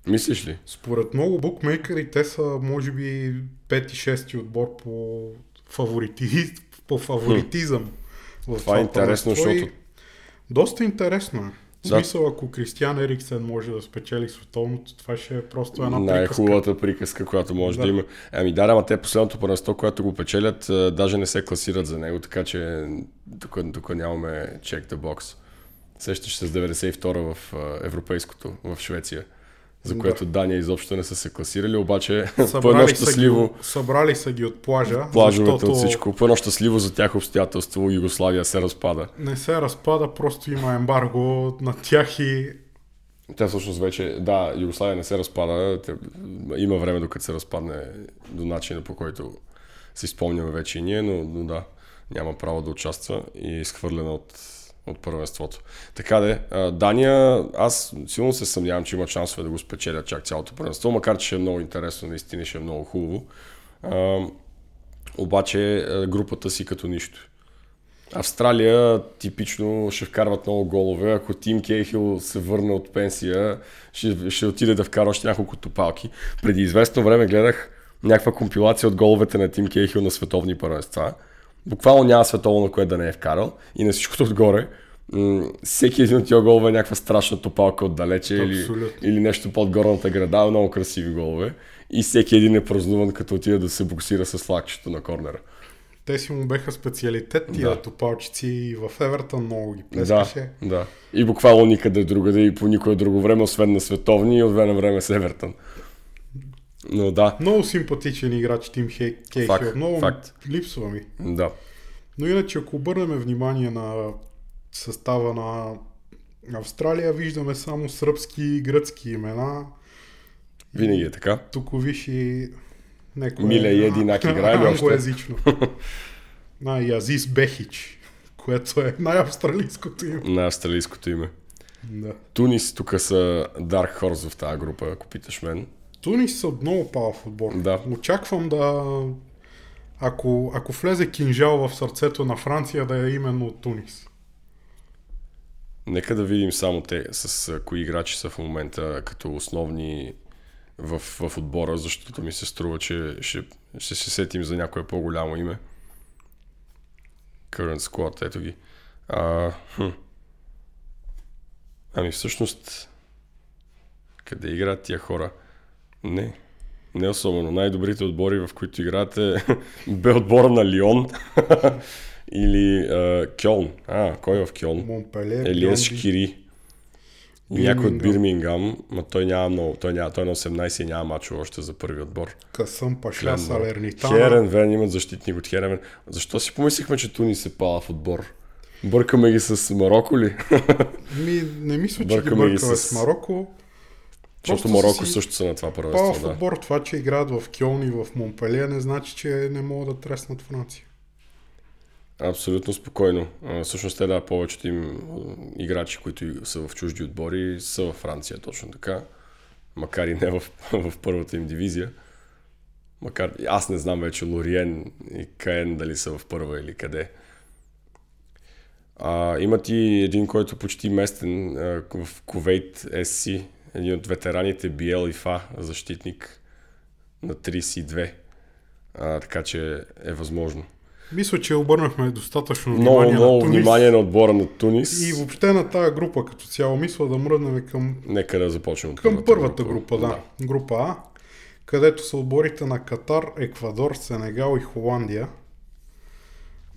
Speaker 6: Мислиш ли?
Speaker 5: Според много букмейкери те са може би 5-6 отбор по, фаворити... [laughs] по фаворитизъм. в
Speaker 6: Това е интересно,
Speaker 5: първенство и
Speaker 6: защото
Speaker 5: Доста интересно е. В смисъл, ако Кристиан Ериксен може да спечели световното, това ще е просто една приказка.
Speaker 6: Най-хубавата приказка, която може да.
Speaker 5: Да.
Speaker 6: има. Ами да, ама те последното първенство, което го печелят, даже не се класират за него, така че тук, тук нямаме check the box. Сещаш се с 92-а в европейското, в Швеция, за
Speaker 5: Да.
Speaker 6: което Дания изобщо не са се класирали, обаче [laughs] по едно
Speaker 5: Събрали са, ги,
Speaker 6: щастливо,
Speaker 5: събрали са ги от плажа,
Speaker 6: плажовете
Speaker 5: защото
Speaker 6: от всичко, по едно щастливо за тях обстоятелство Югославия се разпада.
Speaker 5: не се разпада, просто има ембарго на тях и
Speaker 6: Тя всъщност вече, да, Югославия не се разпада. Има време докато се разпадне до начина по който си спомняме вече и ние, но, но да, няма право да участва и е изхвърлена от, от първенството. Така де, Дания, аз силно се съмнявам, че има шансове да го спечелят чак цялото първенство, макар че ще е много интересно, наистина ще е много хубаво. А, обаче групата си като нищо. Австралия типично ще вкарват много голове. Ако Тим Кейхил се върне от пенсия, ще, ще отиде да вкара още няколко топалки. Преди известно време гледах някаква компилация от головете на Тим Кейхил на световни първенства. Буквално няма световно, на което да не е вкарал. И на всичкото отгоре, м- всеки един от тия голове е някаква страшна топалка отдалече или, или нещо под горната града. Много красиви голове. И всеки един е празнуван, като отиде да се боксира с лакчето на корнера.
Speaker 5: те си му беха специалитет тия
Speaker 6: Да.
Speaker 5: да. топалчици и в Евертън много ги
Speaker 6: Да,
Speaker 5: плескаше.
Speaker 6: да. И буквално никъде другаде и по никое друго време, освен на световни и от време на време с Евертън. Но да,
Speaker 5: Много симпатичен играч Тим Хей- Кейхил.
Speaker 6: Факт,
Speaker 5: много
Speaker 6: факт.
Speaker 5: липсва ми.
Speaker 6: да.
Speaker 5: Но иначе, ако обърнем внимание на състава на Австралия, виждаме само сръбски и гръцки имена.
Speaker 6: Винаги е така.
Speaker 5: Тук виж некое...
Speaker 6: Миле и Единак играе ли [laughs] още?
Speaker 5: А, и Азис Бехич, което е най-австралийското име.
Speaker 6: На австралийското име.
Speaker 5: Да.
Speaker 6: Тунис тук са Dark Horse в тази група, ако питаш мен.
Speaker 5: Тунис са много палав отбор.
Speaker 6: Да.
Speaker 5: Очаквам да... Ако, ако влезе кинжал в сърцето на Франция, да е именно Тунис.
Speaker 6: Нека да видим само те с кои играчи са в момента като основни в, в отбора, защото ми се струва, че ще, ще се сетим за някое по-голямо име. Current squad, ето ги. А, хм. Ами всъщност, къде играят тия хора? Не, не особено. Най-добрите отбори, в които играят е [laughs] бе отбора на Лион [laughs] или а, Кьолн. А, кой е в Кьолн?
Speaker 5: Монпеле,
Speaker 6: Елиес. Шкири. Някой от
Speaker 5: Бирмингам.
Speaker 6: Ма той няма много, той, няма, той на 18 и няма мачове още за първи отбор.
Speaker 5: Късъм Паша, Салернитана.
Speaker 6: Херен Вен имат защитник от Херен Вен. Защо си помислихме, че Тунис е пала в отбор? Бъркаме ги с Марокко ли? [laughs]
Speaker 5: Ми, не мисля, че
Speaker 6: Бъркаме ги
Speaker 5: бъркаме
Speaker 6: с-
Speaker 5: с Марокко.
Speaker 6: Защото Марокко
Speaker 5: си
Speaker 6: също са на това първенство. Да.
Speaker 5: отбор, това, че играят в Кьон и в Монпелие, не значи, че не могат да треснат Франция.
Speaker 6: Абсолютно спокойно. А, Всъщност те да, повечето им играчи, които са в чужди отбори, са във Франция точно така. Макар и не в, [laughs] в първата им дивизия. Макар аз не знам вече Лориен и Каен дали са в първа или къде. А, имат и един, който почти местен а, в Ковейт СС, един от ветераните Биел и Фа, защитник на 32. А, така че е възможно.
Speaker 5: Мисля, че обърнахме достатъчно
Speaker 6: Много,
Speaker 5: внимание
Speaker 6: много
Speaker 5: на Тунис.
Speaker 6: внимание на отбора на Тунис.
Speaker 5: И въобще на тази група като цяло мисля да мръднем към,
Speaker 6: Нека да започнем
Speaker 5: към първата група, да. Група А, където са отборите на Катар, Еквадор, Сенегал и Холандия.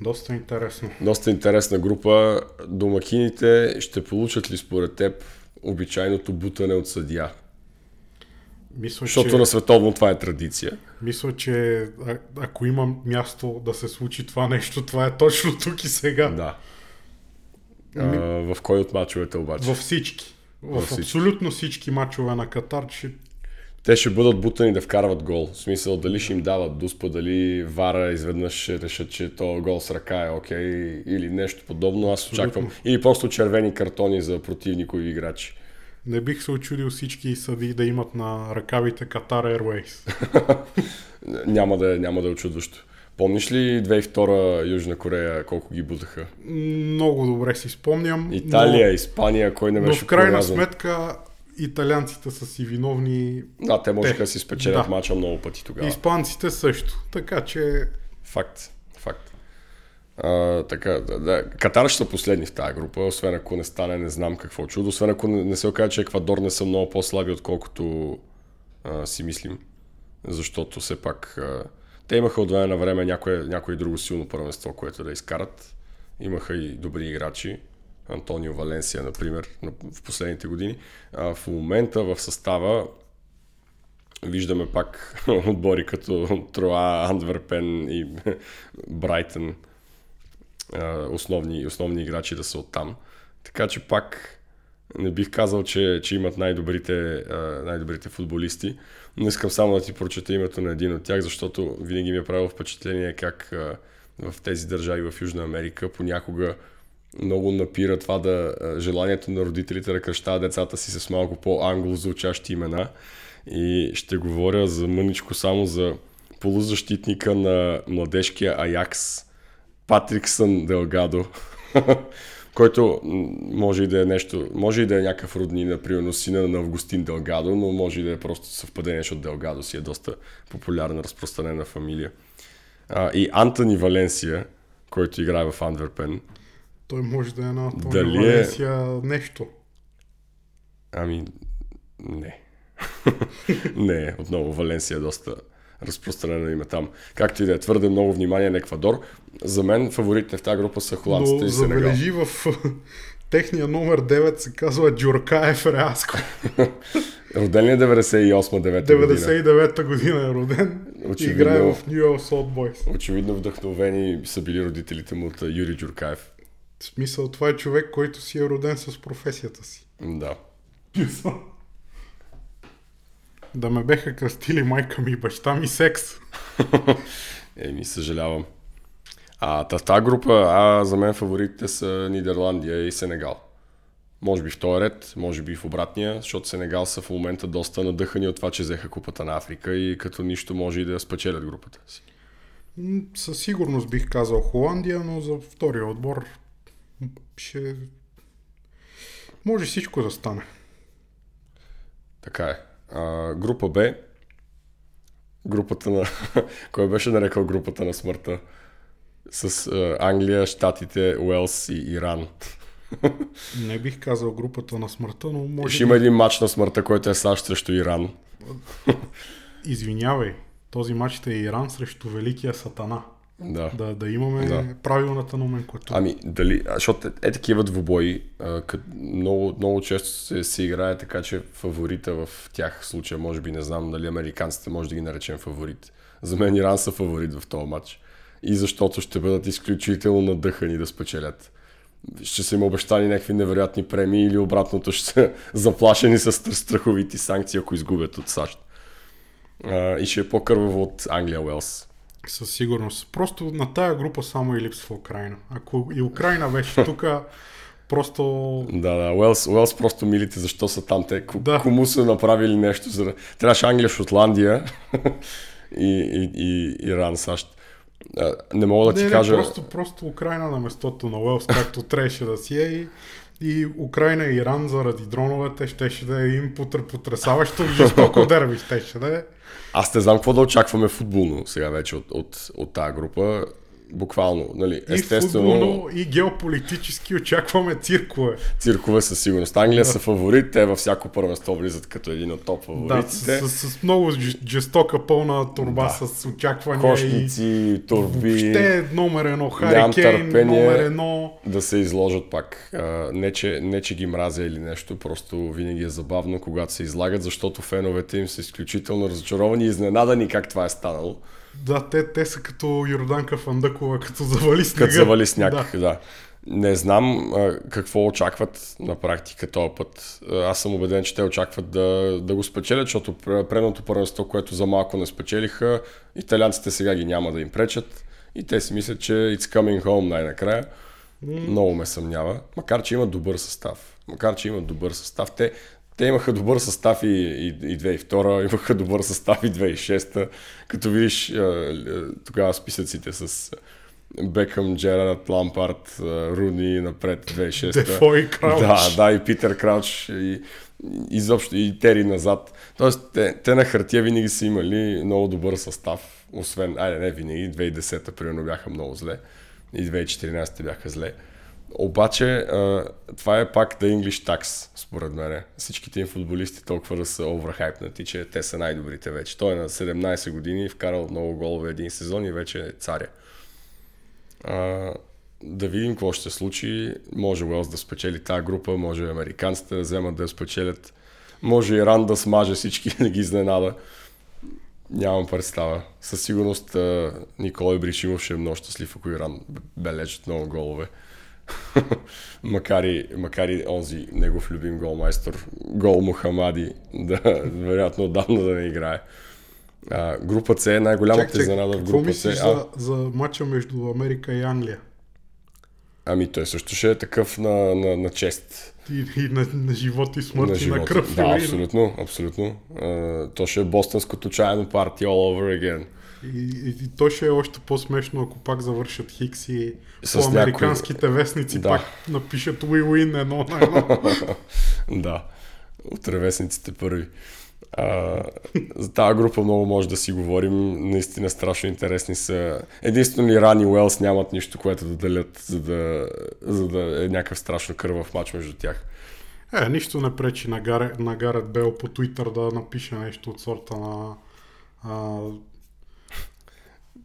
Speaker 5: Доста интересно.
Speaker 6: Доста интересна група. Домакините ще получат ли според теб обичайното бутане от съдия?
Speaker 5: Мисля,
Speaker 6: Защото
Speaker 5: че,
Speaker 6: на световно това е традиция.
Speaker 5: мисля, че а, ако има място да се случи това нещо, това е точно тук и сега.
Speaker 6: Да. А, в кой от мачовете обаче?
Speaker 5: Във всички. В,
Speaker 6: всички.
Speaker 5: абсолютно всички мачове на Катар, че
Speaker 6: Те ще бъдат бутани да вкарват гол. В смисъл дали ще им дават дуспа, дали вара изведнъж решат, че то гол с ръка е окей или нещо подобно. Аз очаквам. Или просто червени картони за противникови играчи.
Speaker 5: не бих се очудил всички съди да имат на ръкавите Qatar Airways. [laughs]
Speaker 6: Няма да, е- няма да е очудващо. Помниш ли 2002 Южна Корея колко ги бутаха?
Speaker 5: Много добре си спомням.
Speaker 6: Италия, Испания, кой не
Speaker 5: но, но
Speaker 6: беше
Speaker 5: в крайна
Speaker 6: порязан?
Speaker 5: сметка италианците са си виновни,
Speaker 6: Да, те можеха да си спечелят
Speaker 5: Да.
Speaker 6: мача много пъти тогава.
Speaker 5: испанците също. Така че
Speaker 6: Факт, факт. А, така, да, да. Катар ще са последни в тази група, освен ако не стане не знам какво чудо, освен ако не, не се окаже, че Еквадор не са много по-слаби, отколкото а, си мислим. Защото все пак а, те имаха от време на време някое, някое друго силно първенство, което да изкарат. Имаха и добри играчи. Антонио Валенсия, например, на- в последните години. А, в момента в състава виждаме пак [laughs] отбори като Троа, Антверпен и [laughs] Брайтън основни, основни играчи да са оттам. Така че пак не бих казал, че, че имат най-добрите, най-добрите футболисти, но искам само да ти прочета името на един от тях, защото винаги ми е правило впечатление как в тези държави в Южна Америка понякога много напира това да желанието на родителите да кръщават децата си с малко по-англо звучащи имена. И ще говоря за мъничко само за полузащитника на младежкия Аякс, Патриксън Делгадо, [laughs] който може и да е нещо, може и да е някакъв роднина, примерно сина на Августин Делгадо, но може и да е просто съвпадение, защото Делгадо си е доста популярна, разпространена фамилия. А, и Антони Валенсия, който играе в Антверпен.
Speaker 5: Той може да е на Антонио
Speaker 6: Дали е-
Speaker 5: Валенсия нещо.
Speaker 6: Ами, не. [laughs] не, отново Валенсия е доста разпространено име там. Както и да е твърде много внимание на Еквадор. За мен фаворитите в тази група са холандците
Speaker 5: Но
Speaker 6: и Сенегал.
Speaker 5: забележи в [laughs] техния номер 9 се казва Джуркаев Реаско. [laughs]
Speaker 6: Роден ли е 98-9 година?
Speaker 5: 99-та година е роден.
Speaker 6: Очевидно.
Speaker 5: Играе в Нью Йорк Солт Бойс.
Speaker 6: Очевидно вдъхновени са били родителите му от а, Юрий Джуркаев.
Speaker 5: В смисъл, това е човек, който си е роден с професията си.
Speaker 6: Да.
Speaker 5: Да ме беха кръстили майка ми и баща ми секс. [laughs]
Speaker 6: Еми, съжалявам. А тази група, а за мен фаворитите са Нидерландия и Сенегал. Може би в този ред, може би в обратния, защото Сенегал са в момента доста надъхани от това, че взеха купата на Африка и като нищо може и да спечелят групата си.
Speaker 5: Със сигурност бих казал Холандия, но за втория отбор ще... Може всичко да стане.
Speaker 6: Така е. А, група Б. Групата на... [laughs] Кой беше нарекал групата на смъртта? С а, Англия, Штатите, Уелс и Иран. [laughs]
Speaker 5: Не бих казал групата на смъртта, но може
Speaker 6: Ще има един матч на смъртта, който е САЩ срещу Иран.
Speaker 5: Извинявай, този матч е Иран срещу Великия Сатана.
Speaker 6: Да.
Speaker 5: Да, да имаме
Speaker 6: Да.
Speaker 5: правилната номенклатура.
Speaker 6: Ами, дали, защото е, е такива двубои, а, кът, много, много често се, се играе така, че фаворита в тях случая, може би не знам дали американците може да ги наречем фаворит. За мен Иран са фаворит в този матч. И защото ще бъдат изключително надъхани да спечелят. Ще са им обещани някакви невероятни премии или обратното ще са [laughs] заплашени с стр- страховити санкции, ако изгубят от САЩ. А, и ще е по-кърваво от Англия Уелс.
Speaker 5: Със сигурност. Просто на тая група само и липсва Украина. Ако и Украина беше тук, просто
Speaker 6: Да, да, Уелс, Уелс просто милите защо са там те. Ко,
Speaker 5: Да.
Speaker 6: Кому са направили нещо? За... Трябваше Англия, Шотландия [laughs] и, и, и Иран, САЩ. Не мога да ти
Speaker 5: не,
Speaker 6: кажа...
Speaker 5: не, просто, просто Украина на местото на Уелс, както трябваше да си е. И, и Украина и Иран заради дроновете щеше да е им потр- потрясаващо [laughs] жестоко дерби щеше да е.
Speaker 6: Аз не знам какво да очакваме футболно сега вече от, от, от тази група. Буквално, нали,
Speaker 5: И
Speaker 6: естествено,
Speaker 5: футболно, и геополитически очакваме циркове.
Speaker 6: циркове със сигурност. Англия са фаворит, те във всяко първенство влизат като един от топ
Speaker 5: Да,
Speaker 6: фаворитите.
Speaker 5: с, с, с много жестока пълна турба
Speaker 6: Да.
Speaker 5: с очаквания
Speaker 6: Кошници, турби.
Speaker 5: Въобще номер едно. Хари
Speaker 6: Нямам
Speaker 5: Кейн,
Speaker 6: търпение.
Speaker 5: номер едно.
Speaker 6: да се изложат пак. А, не, че, не, че ги мразя или нещо, просто винаги е забавно, когато се излагат, защото феновете им са изключително разочаровани и изненадани как това е станало.
Speaker 5: Да, те, те са като Йорданка Фандъкова, като завали снега.
Speaker 6: Като завали сняг,
Speaker 5: Да.
Speaker 6: да. Не знам а, какво очакват на практика този път. Аз съм убеден, че те очакват да, да го спечелят, защото пр- предното първенство, което за малко не спечелиха, италианците сега ги няма да им пречат и те си мислят, че it's coming home най-накрая. Много ме съмнява. Макар, че имат добър състав. Макар, че имат добър състав. Те, те имаха добър състав и, и, и 2002, имаха добър състав и 2006. Като видиш тогава списъците с Бекъм, Джерард, Лампард, Руни напред 2006.
Speaker 5: Дефо и Крауч.
Speaker 6: Да, да, и Питер Крауч, и, изобщо и Тери назад. Тоест, те, те на хартия винаги са имали много добър състав. Освен, айде не винаги, 2010-та примерно бяха много зле. и 2014 бяха зле. Обаче, а, това е пак The English Tax, според мен. Всичките им футболисти толкова да са оверхайпнати, че те са най-добрите вече. Той е на 17 години, вкарал много голове един сезон и вече е царя. А, да видим какво ще се случи. Може Уелс да спечели тази група, може американците да вземат да я спечелят. Може Иран да смаже всички [laughs] да ги изненада. Нямам представа. Със сигурност Николай Бришимов ще е много щастлив, ако Иран бележат много голове. [laughs] макар, и, макар и онзи негов любим голмайстор, Гол Мухамади, да, [laughs] вероятно отдавна да не играе. А, група С е най-голямата изненада в
Speaker 5: какво
Speaker 6: група С. А,
Speaker 5: за, за матча между Америка и Англия?
Speaker 6: ами той също ще е такъв на, на, на чест.
Speaker 5: И, и на, на живот и смърт,
Speaker 6: на
Speaker 5: и
Speaker 6: живота.
Speaker 5: на кръв.
Speaker 6: Да, абсолютно, абсолютно. А, то ще е бостонското чайно парти all over again.
Speaker 5: И, и, и то ще е още по-смешно, ако пак завършат Хикс и
Speaker 6: С
Speaker 5: по американските вестници
Speaker 6: Да.
Speaker 5: пак напишат win едно на едно. [laughs]
Speaker 6: да, от ревесниците първи. А, за тази група много може да си говорим. Наистина страшно интересни са. Единствено Иран и Уелс нямат нищо, което да делят, за да, за да е някакъв страшно кървав матч между тях.
Speaker 5: Е, нищо не пречи на, Гаре, на Гарет Бел по Твитър да напише нещо от сорта на а,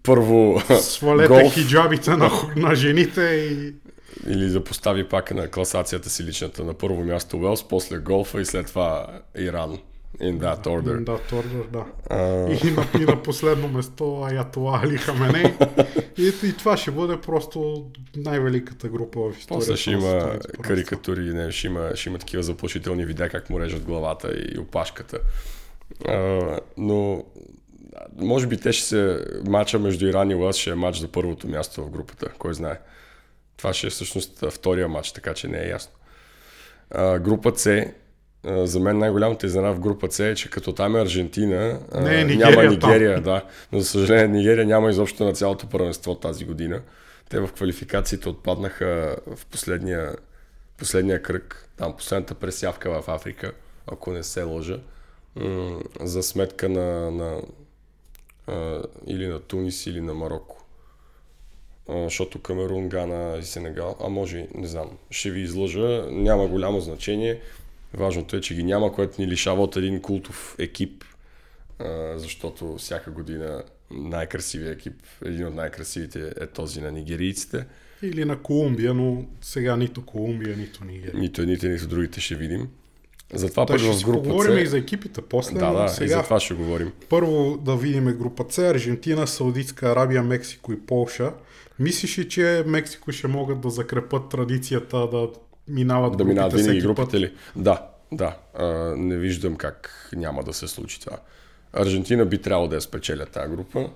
Speaker 6: Първо
Speaker 5: свалете
Speaker 6: голф
Speaker 5: хиджабите на, на жените и
Speaker 6: или да постави пак на класацията си личната на първо място Уелс, после голфа и след това Иран. In that order.
Speaker 5: Да, Тордър, да.
Speaker 6: А,
Speaker 5: И, на, и на последно место Аятола Али Хаменей. И, и това ще бъде просто най-великата група в историята.
Speaker 6: После ще има карикатури, не, ще, има, ще има такива заплашителни видеа, как му режат главата и опашката. А, но може би те ще се... Матча между Иран и Уелс ще е матч за първото място в групата, кой знае. Това ще е всъщност втория матч, така че не е ясно. А, група С, а, за мен най-голямата изненада в група С е, че като там е Аржентина, а,
Speaker 5: Не е Нигерия
Speaker 6: няма
Speaker 5: там.
Speaker 6: Нигерия, да. Но за съжаление Нигерия няма изобщо на цялото първенство тази година. Те в квалификациите отпаднаха в последния, последния кръг, там последната пресявка в Африка, ако не се лъжа, за сметка на, на а, или на Тунис, или на Марокко. А, защото Камерун, Гана и Сенегал, а може, не знам, ще ви излъжа, няма голямо значение. Важното е, че ги няма, което ни лишава от един култов екип, а, защото всяка година най-красивия екип, един от най-красивите е този на нигерийците.
Speaker 5: Или на Колумбия, но сега нито Колумбия, нито Нигерия.
Speaker 6: Нито едните, нито другите ще видим. Затова пък
Speaker 5: ще
Speaker 6: в група
Speaker 5: поговорим
Speaker 6: С...
Speaker 5: и за екипите после,
Speaker 6: Да, да, и
Speaker 5: сега
Speaker 6: за това ще говорим.
Speaker 5: първо да видим група С, Аржентина, Саудитска Арабия, Мексико и Полша. Мислиш ли, че Мексико ще могат да закрепат традицията да минават
Speaker 6: Да минават винаги групите
Speaker 5: път?
Speaker 6: ли? Да, да. А, не виждам как няма да се случи това. Аржентина би трябвало да я спечелят тази група,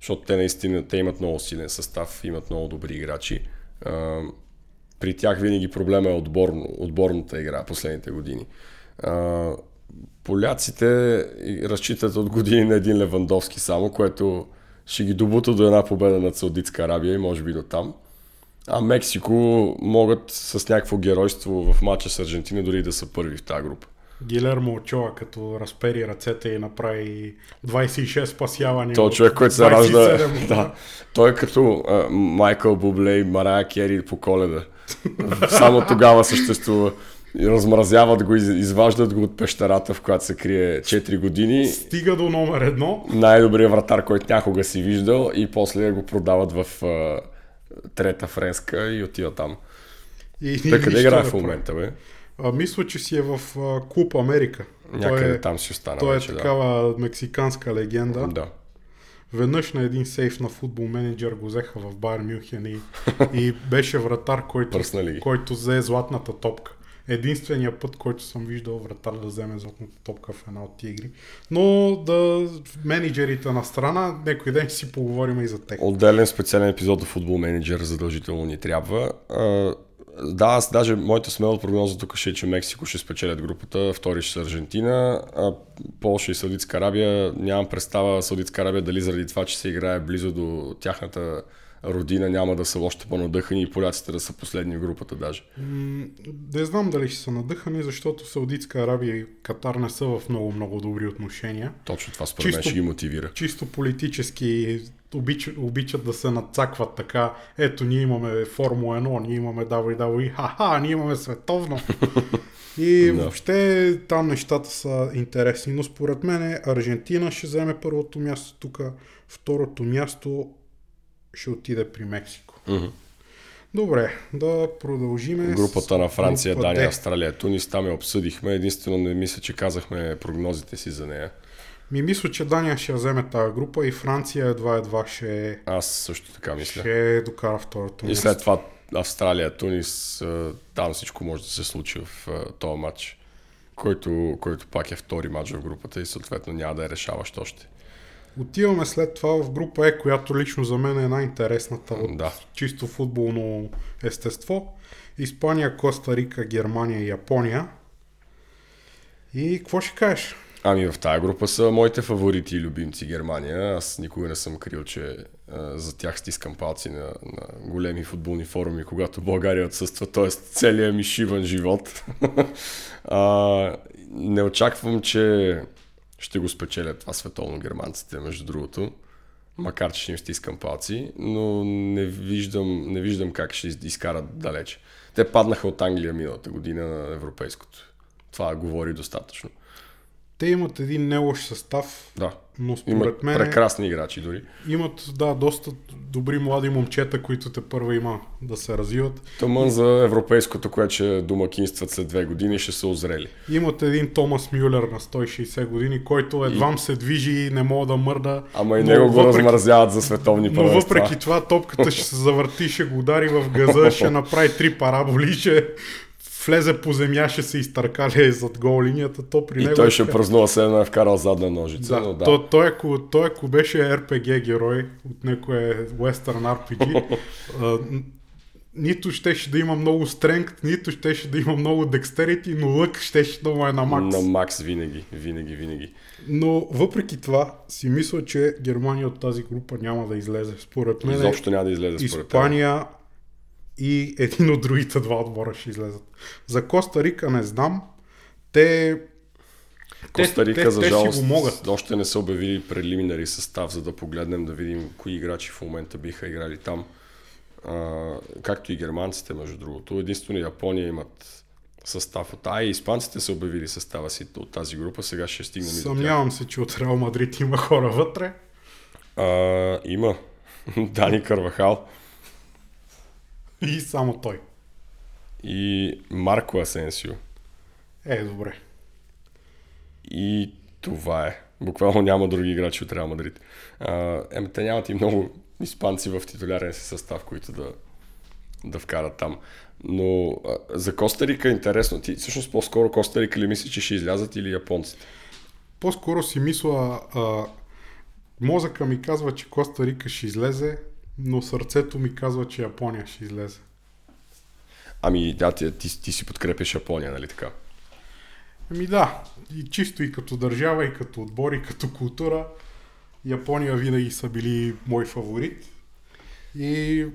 Speaker 6: защото те наистина те имат много силен състав, имат много добри играчи. А, при тях винаги проблема е отборно, отборната игра последните години. А, поляците разчитат от години на един Левандовски само, което ще ги добута до една победа над Саудитска Арабия и може би до там. А Мексико могат с някакво геройство в матча с Аржентина дори да са първи в тази група.
Speaker 5: Гилермо Очоа, като разпери ръцете и направи 26 спасявания. От
Speaker 6: човек, който се
Speaker 5: 27
Speaker 6: ражда. [laughs] да. Той е като а, Майкъл Бубле и Марая Кери по коледа. Само тогава съществува. Размразяват го, из- изваждат го от пещерата, в която се крие 4 години.
Speaker 5: Стига до номер едно.
Speaker 6: Най-добрият вратар, който някога си виждал и после го продават в а, трета френска и отива там.
Speaker 5: И,
Speaker 6: Той къде играе в момента, бе?
Speaker 5: А, мисля, че си е в а, Клуб Америка.
Speaker 6: Някъде
Speaker 5: той е,
Speaker 6: там си остана
Speaker 5: той е
Speaker 6: вече,
Speaker 5: такава мексиканска легенда.
Speaker 6: да.
Speaker 5: Веднъж на един сейф на футбол менеджер го взеха в Байер Мюнхен и, и беше вратар, който, който взе златната топка. Единственият път, който съм виждал вратар да вземе златната топка в една от тия игри. Но да менеджерите на страна, някой ден си поговорим и за тях.
Speaker 6: Отделен специален епизод за футбол менеджер задължително ни трябва. Да, аз даже моята смела прогноза тук ще е, че Мексико ще спечелят групата, втори ще са Аржентина, а Полша и Саудитска Арабия, нямам представа Саудитска Арабия дали заради това, че се играе близо до тяхната родина няма да са още по-надъхани и поляците да са последни в групата даже.
Speaker 5: Не знам дали ще са надъхани, защото Саудитска Арабия и Катар не са в много-много добри отношения.
Speaker 6: Точно това според мен ще ги мотивира.
Speaker 5: Чисто политически обич, обичат да се надцакват така. Ето, ние имаме Формула 1, ние имаме WWE, ха-ха, ние имаме световно. [laughs] И
Speaker 6: Да.
Speaker 5: въобще там нещата са интересни, но според мен Аржентина ще вземе първото място тук, второто място ще отиде при Мексико.
Speaker 6: Мгм.
Speaker 5: Добре, да продължиме.
Speaker 6: Групата
Speaker 5: с
Speaker 6: на Франция,
Speaker 5: група
Speaker 6: Дания. Австралия, Тунис, там я обсъдихме. Единствено не мисля, че казахме прогнозите си за нея.
Speaker 5: Ми мисля, че Дания ще вземе тази група и Франция едва-едва ще,
Speaker 6: Аз също така мисля.
Speaker 5: ще докара второто
Speaker 6: И след това Австралия, Тунис, там всичко може да се случи в този матч, който, който пак е втори матч в групата и съответно няма да е решаващ още.
Speaker 5: Отиваме след това в група Е, която лично за мен е най-интересната от
Speaker 6: Да.
Speaker 5: чисто футболно естество. Испания, Коста Рика, Германия и Япония. И какво ще кажеш?
Speaker 6: Ами в тази група са моите фаворити и любимци Германия. Аз никога не съм крил, че а, за тях стискам палци на, на големи футболни форуми, когато България отсъства, т.е. целият ми шиван живот. [laughs] а, не очаквам, че ще го спечелят това световно германците, между другото. Макар, че ще им стискам палци, но не виждам, не виждам как ще из- изкарат далече. Те паднаха от Англия миналата година на европейското. Това говори достатъчно.
Speaker 5: Те имат един не лош състав,
Speaker 6: Да.
Speaker 5: Но според
Speaker 6: Имат
Speaker 5: мен
Speaker 6: прекрасни играчи дори.
Speaker 5: имат да, доста добри млади момчета, които те първа има да се развиват.
Speaker 6: Тъмън за европейското, което ще домакинстват след две години, ще са озрели.
Speaker 5: Имат един Томас Мюлер на 160 години, който едвам се движи и не мога да мърда.
Speaker 6: Ама и
Speaker 5: но
Speaker 6: него го
Speaker 5: въпреки-
Speaker 6: размразяват за световни
Speaker 5: Но
Speaker 6: първенства.
Speaker 5: въпреки това топката ще се завърти, ще го удари в газа, ще направи три параболи, ще влезе по земя, ще се изтъркали [laughs] зад гол линията. То при
Speaker 6: И
Speaker 5: него
Speaker 6: той
Speaker 5: е
Speaker 6: ще празнува се едно е вкарал задна ножица.
Speaker 5: Да,
Speaker 6: но да.
Speaker 5: То, той, ако, той ако беше RPG герой от някое Western RPG, [laughs] а, нито щеше да има много стренг, нито щеше да има много декстерити, но лък щеше да му е на макс.
Speaker 6: На Макс винаги, винаги, винаги.
Speaker 5: Но въпреки това си мисля, че Германия от тази група няма да излезе. Според мен
Speaker 6: Изобщо няма да излезе според.
Speaker 5: Испания и един от другите два отбора ще излезат. За Коста Рика не знам. Те...
Speaker 6: Коста
Speaker 5: те,
Speaker 6: Рика,
Speaker 5: те,
Speaker 6: за
Speaker 5: те
Speaker 6: жалост,
Speaker 5: го могат.
Speaker 6: още не са обявили прелиминари състав, за да погледнем да видим кои играчи в момента биха играли там. А, както и германците, между другото. Единствено Япония имат състав от А и испанците са обявили състава си от тази група. Сега ще стигнем.
Speaker 5: Съмнявам се, че от Реал Мадрид има хора вътре.
Speaker 6: А, има. [laughs] Дани Карвахал
Speaker 5: И само той.
Speaker 6: и Марко Асенсио.
Speaker 5: Е, добре.
Speaker 6: И това е. Буквално няма други играчи от Реал Мадрид. Еми, те нямат и много испанци в титулярен си състав, които да, да вкарат там. Но а, за Коста Рика е интересно. Ти всъщност по-скоро Коста Рика ли мислиш, че ще излязат или японците?
Speaker 5: По-скоро си мисля, а, мозъка ми казва, че Коста Рика ще излезе, но сърцето ми казва, че Япония ще излезе.
Speaker 6: Ами, да, ти, ти, ти си подкрепяш Япония, нали така?
Speaker 5: Ами да, и чисто и като държава, и като отбор, и като култура, Япония винаги са били мой фаворит. И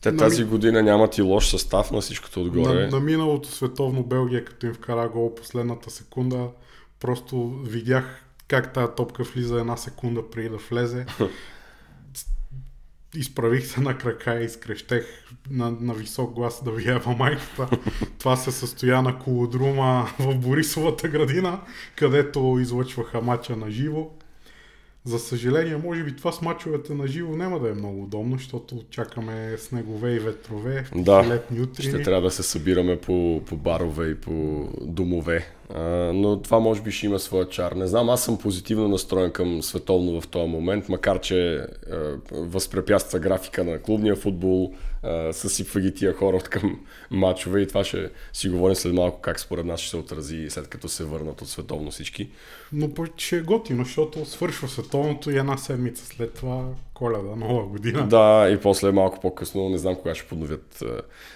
Speaker 6: Те
Speaker 5: Нали-
Speaker 6: тази година нямат и лош състав на всичкото отгоре.
Speaker 5: на, на миналото световно Белгия, като им вкара гол последната секунда, просто видях как тази топка влиза една секунда преди да влезе. [laughs] Изправих се на крака и изкрещех на, на висок глас да ви ева майката. Това се състоя на колодрума в Борисовата градина, където излъчваха мача на живо. За съжаление, може би това с мачовете на живо няма да е много удобно, защото чакаме снегове и ветрове,
Speaker 6: Да,
Speaker 5: летни утрини.
Speaker 6: Ще трябва да се събираме по, по барове и по домове. Но това може би ще има своя чар. Не знам, аз съм позитивно настроен към световно в този момент, макар че а, възпрепятства графика на клубния футбол, а, съсипва ги тия хора от към матчове и това ще си говорим след малко как според нас ще се отрази след като се върнат от световно всички.
Speaker 5: Но пък ще е готино, защото свършва световното и една седмица след това коледа, нова година.
Speaker 6: Да, и после малко по-късно, не знам кога ще подновят.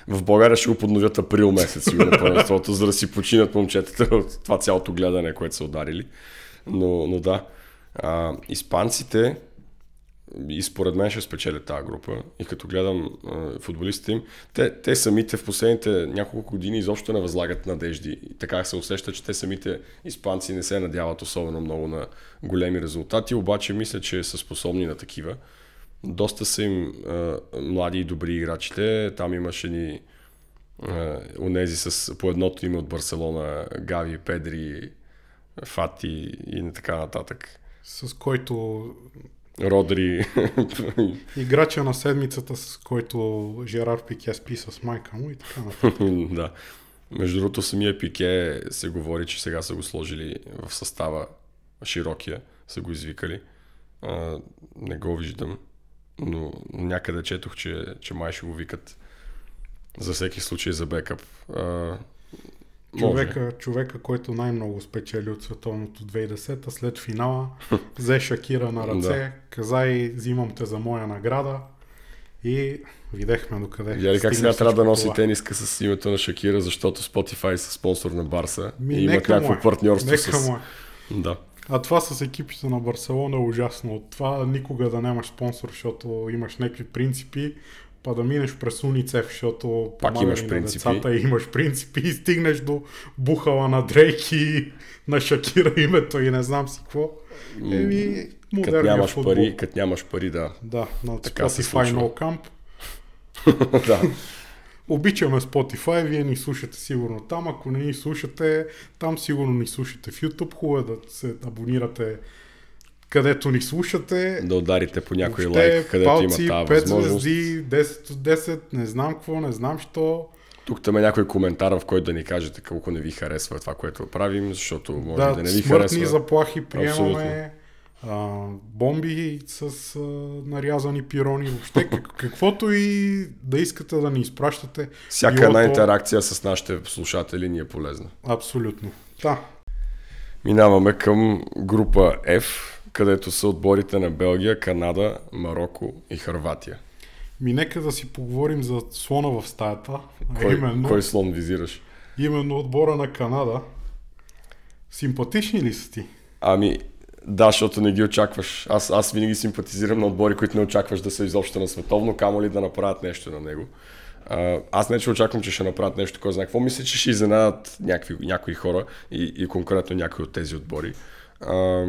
Speaker 6: В България ще го подновят април месец, сигурно [laughs] първенството, за да си починат момчетата това цялото гледане, което са ударили. Но, но да. А, испанците, и според мен ще спечелят тази група. И като гледам а, футболистите им, те, те самите в последните няколко години изобщо не възлагат надежди. И така се усеща, че те самите испанци не се надяват особено много на големи резултати, обаче мисля, че са способни на такива. Доста са им а, млади и добри играчите. Там имаше ни а, унези с по едното име от Барселона, Гави, Педри, Фати и така нататък.
Speaker 5: С който
Speaker 6: Родри.
Speaker 5: играча на седмицата, с който Жерар Пике спи с майка му и така нататък. [laughs]
Speaker 6: да. Между другото, самия Пике се говори, че сега са го сложили в състава широкия, са го извикали. А, не го виждам, но някъде четох, че, че май ще го викат за всеки случай за бекъп. А, може.
Speaker 5: Човека, човека, който най-много спечели от световното 2010 след финала, [laughs] взе Шакира на ръце,
Speaker 6: Да.
Speaker 5: каза и взимам те за моя награда и видяхме докъде.
Speaker 6: Видя ли как сега трябва да носи
Speaker 5: това.
Speaker 6: тениска с името на Шакира, защото Spotify са спонсор на Барса
Speaker 5: Ми,
Speaker 6: и имат някакво
Speaker 5: е.
Speaker 6: партньорство
Speaker 5: Нека
Speaker 6: с...
Speaker 5: му е.
Speaker 6: Да.
Speaker 5: А това с екипите на Барселона е ужасно. От това никога да нямаш спонсор, защото имаш някакви принципи, па да минеш през Уницев, защото
Speaker 6: Пак имаш
Speaker 5: на
Speaker 6: принципи.
Speaker 5: децата и имаш принципи и стигнеш до бухала на Дрейк и на Шакира името и не знам си какво. Еми,
Speaker 6: Като нямаш
Speaker 5: футбол.
Speaker 6: пари, като нямаш пари, да.
Speaker 5: Да, на Spotify. No Camp. [laughs]
Speaker 6: да.
Speaker 5: Обичаме Spotify, вие ни слушате сигурно там. Ако не ни слушате, там сигурно ни слушате в YouTube. Хубаво е да се абонирате където ни слушате.
Speaker 6: Да ударите по някой
Speaker 5: Въобще,
Speaker 6: лайк, където
Speaker 5: палци,
Speaker 6: има тази
Speaker 5: 5
Speaker 6: възможност.
Speaker 5: звезди, 10 от 10, не знам какво, не знам що.
Speaker 6: Тук там е някой коментар, в който да ни кажете колко не ви харесва това, което правим, защото може да,
Speaker 5: Да,
Speaker 6: не ви
Speaker 5: смъртни
Speaker 6: харесва.
Speaker 5: заплахи приемаме.
Speaker 6: Абсолютно.
Speaker 5: А, бомби с а, нарязани пирони, въобще как, каквото и да искате да ни изпращате.
Speaker 6: Всяка една интеракция с нашите слушатели ни е полезна.
Speaker 5: Абсолютно. Да,
Speaker 6: Минаваме към група F, където са отборите на Белгия, Канада, Марокко и Харватия.
Speaker 5: ми нека да си поговорим за слона в стаята.
Speaker 6: Кой,
Speaker 5: именно,
Speaker 6: кой слон визираш?
Speaker 5: именно отбора на Канада. Симпатични ли са ти?
Speaker 6: Ами, да, защото не ги очакваш. Аз, аз винаги симпатизирам на отбори, които не очакваш да са изобщо на световно, камо ли да направят нещо на него. А, аз не че очаквам, че ще направят нещо, кой знае какво. Мисля, че ще изненадат някакви, някои хора и, и конкретно някои от тези отбори. А,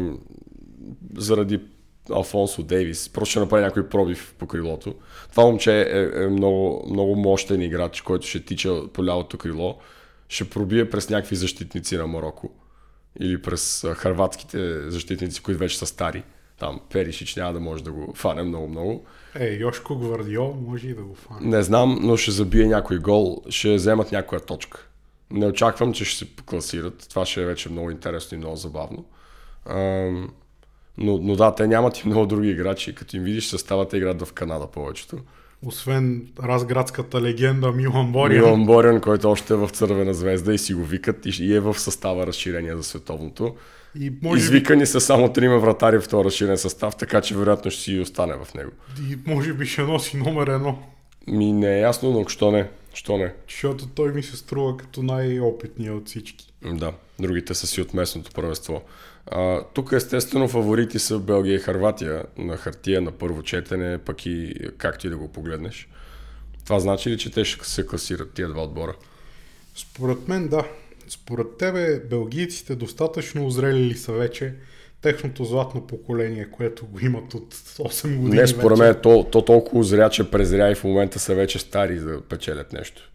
Speaker 6: заради Алфонсо Дейвис. Просто ще направи някой пробив по крилото. Това момче е, е много, много мощен играч, който ще тича по лявото крило. Ще пробие през някакви защитници на Марокко или през харватските защитници, които вече са стари. Там Перишич няма да може да го фане много-много.
Speaker 5: Е, Йошко Гвардиол може и да го фане.
Speaker 6: Не знам, но ще забие някой гол, ще вземат някоя точка. Не очаквам, че ще се класират. Това ще е вече много интересно и много забавно. Ам, но, но да, те нямат и много други играчи. Като им видиш състава, те играят в Канада повечето.
Speaker 5: Освен разградската легенда Милан Бориан.
Speaker 6: Милан Борян, който още е в Цървена звезда и си го викат и, е в състава разширение за световното.
Speaker 5: И може, би,
Speaker 6: Извикани са само трима вратари в този разширен състав, така че вероятно ще си и остане в него.
Speaker 5: и може би ще носи номер едно.
Speaker 6: Ми не е ясно, но що не? Що не?
Speaker 5: Защото той ми се струва като най-опитният от всички.
Speaker 6: Да, другите са си от местното първенство. А, тук естествено фаворити са Белгия и Харватия на хартия на първо четене, пък и както и да го погледнеш. Това значи ли, че те ще се класират тия два отбора?
Speaker 5: Според мен да. Според тебе белгийците достатъчно озрели ли са вече техното златно поколение, което го имат от 8 години
Speaker 6: Не, според
Speaker 5: вече?
Speaker 6: мен то, то толкова зря, че презря и в момента са вече стари за да печелят нещо.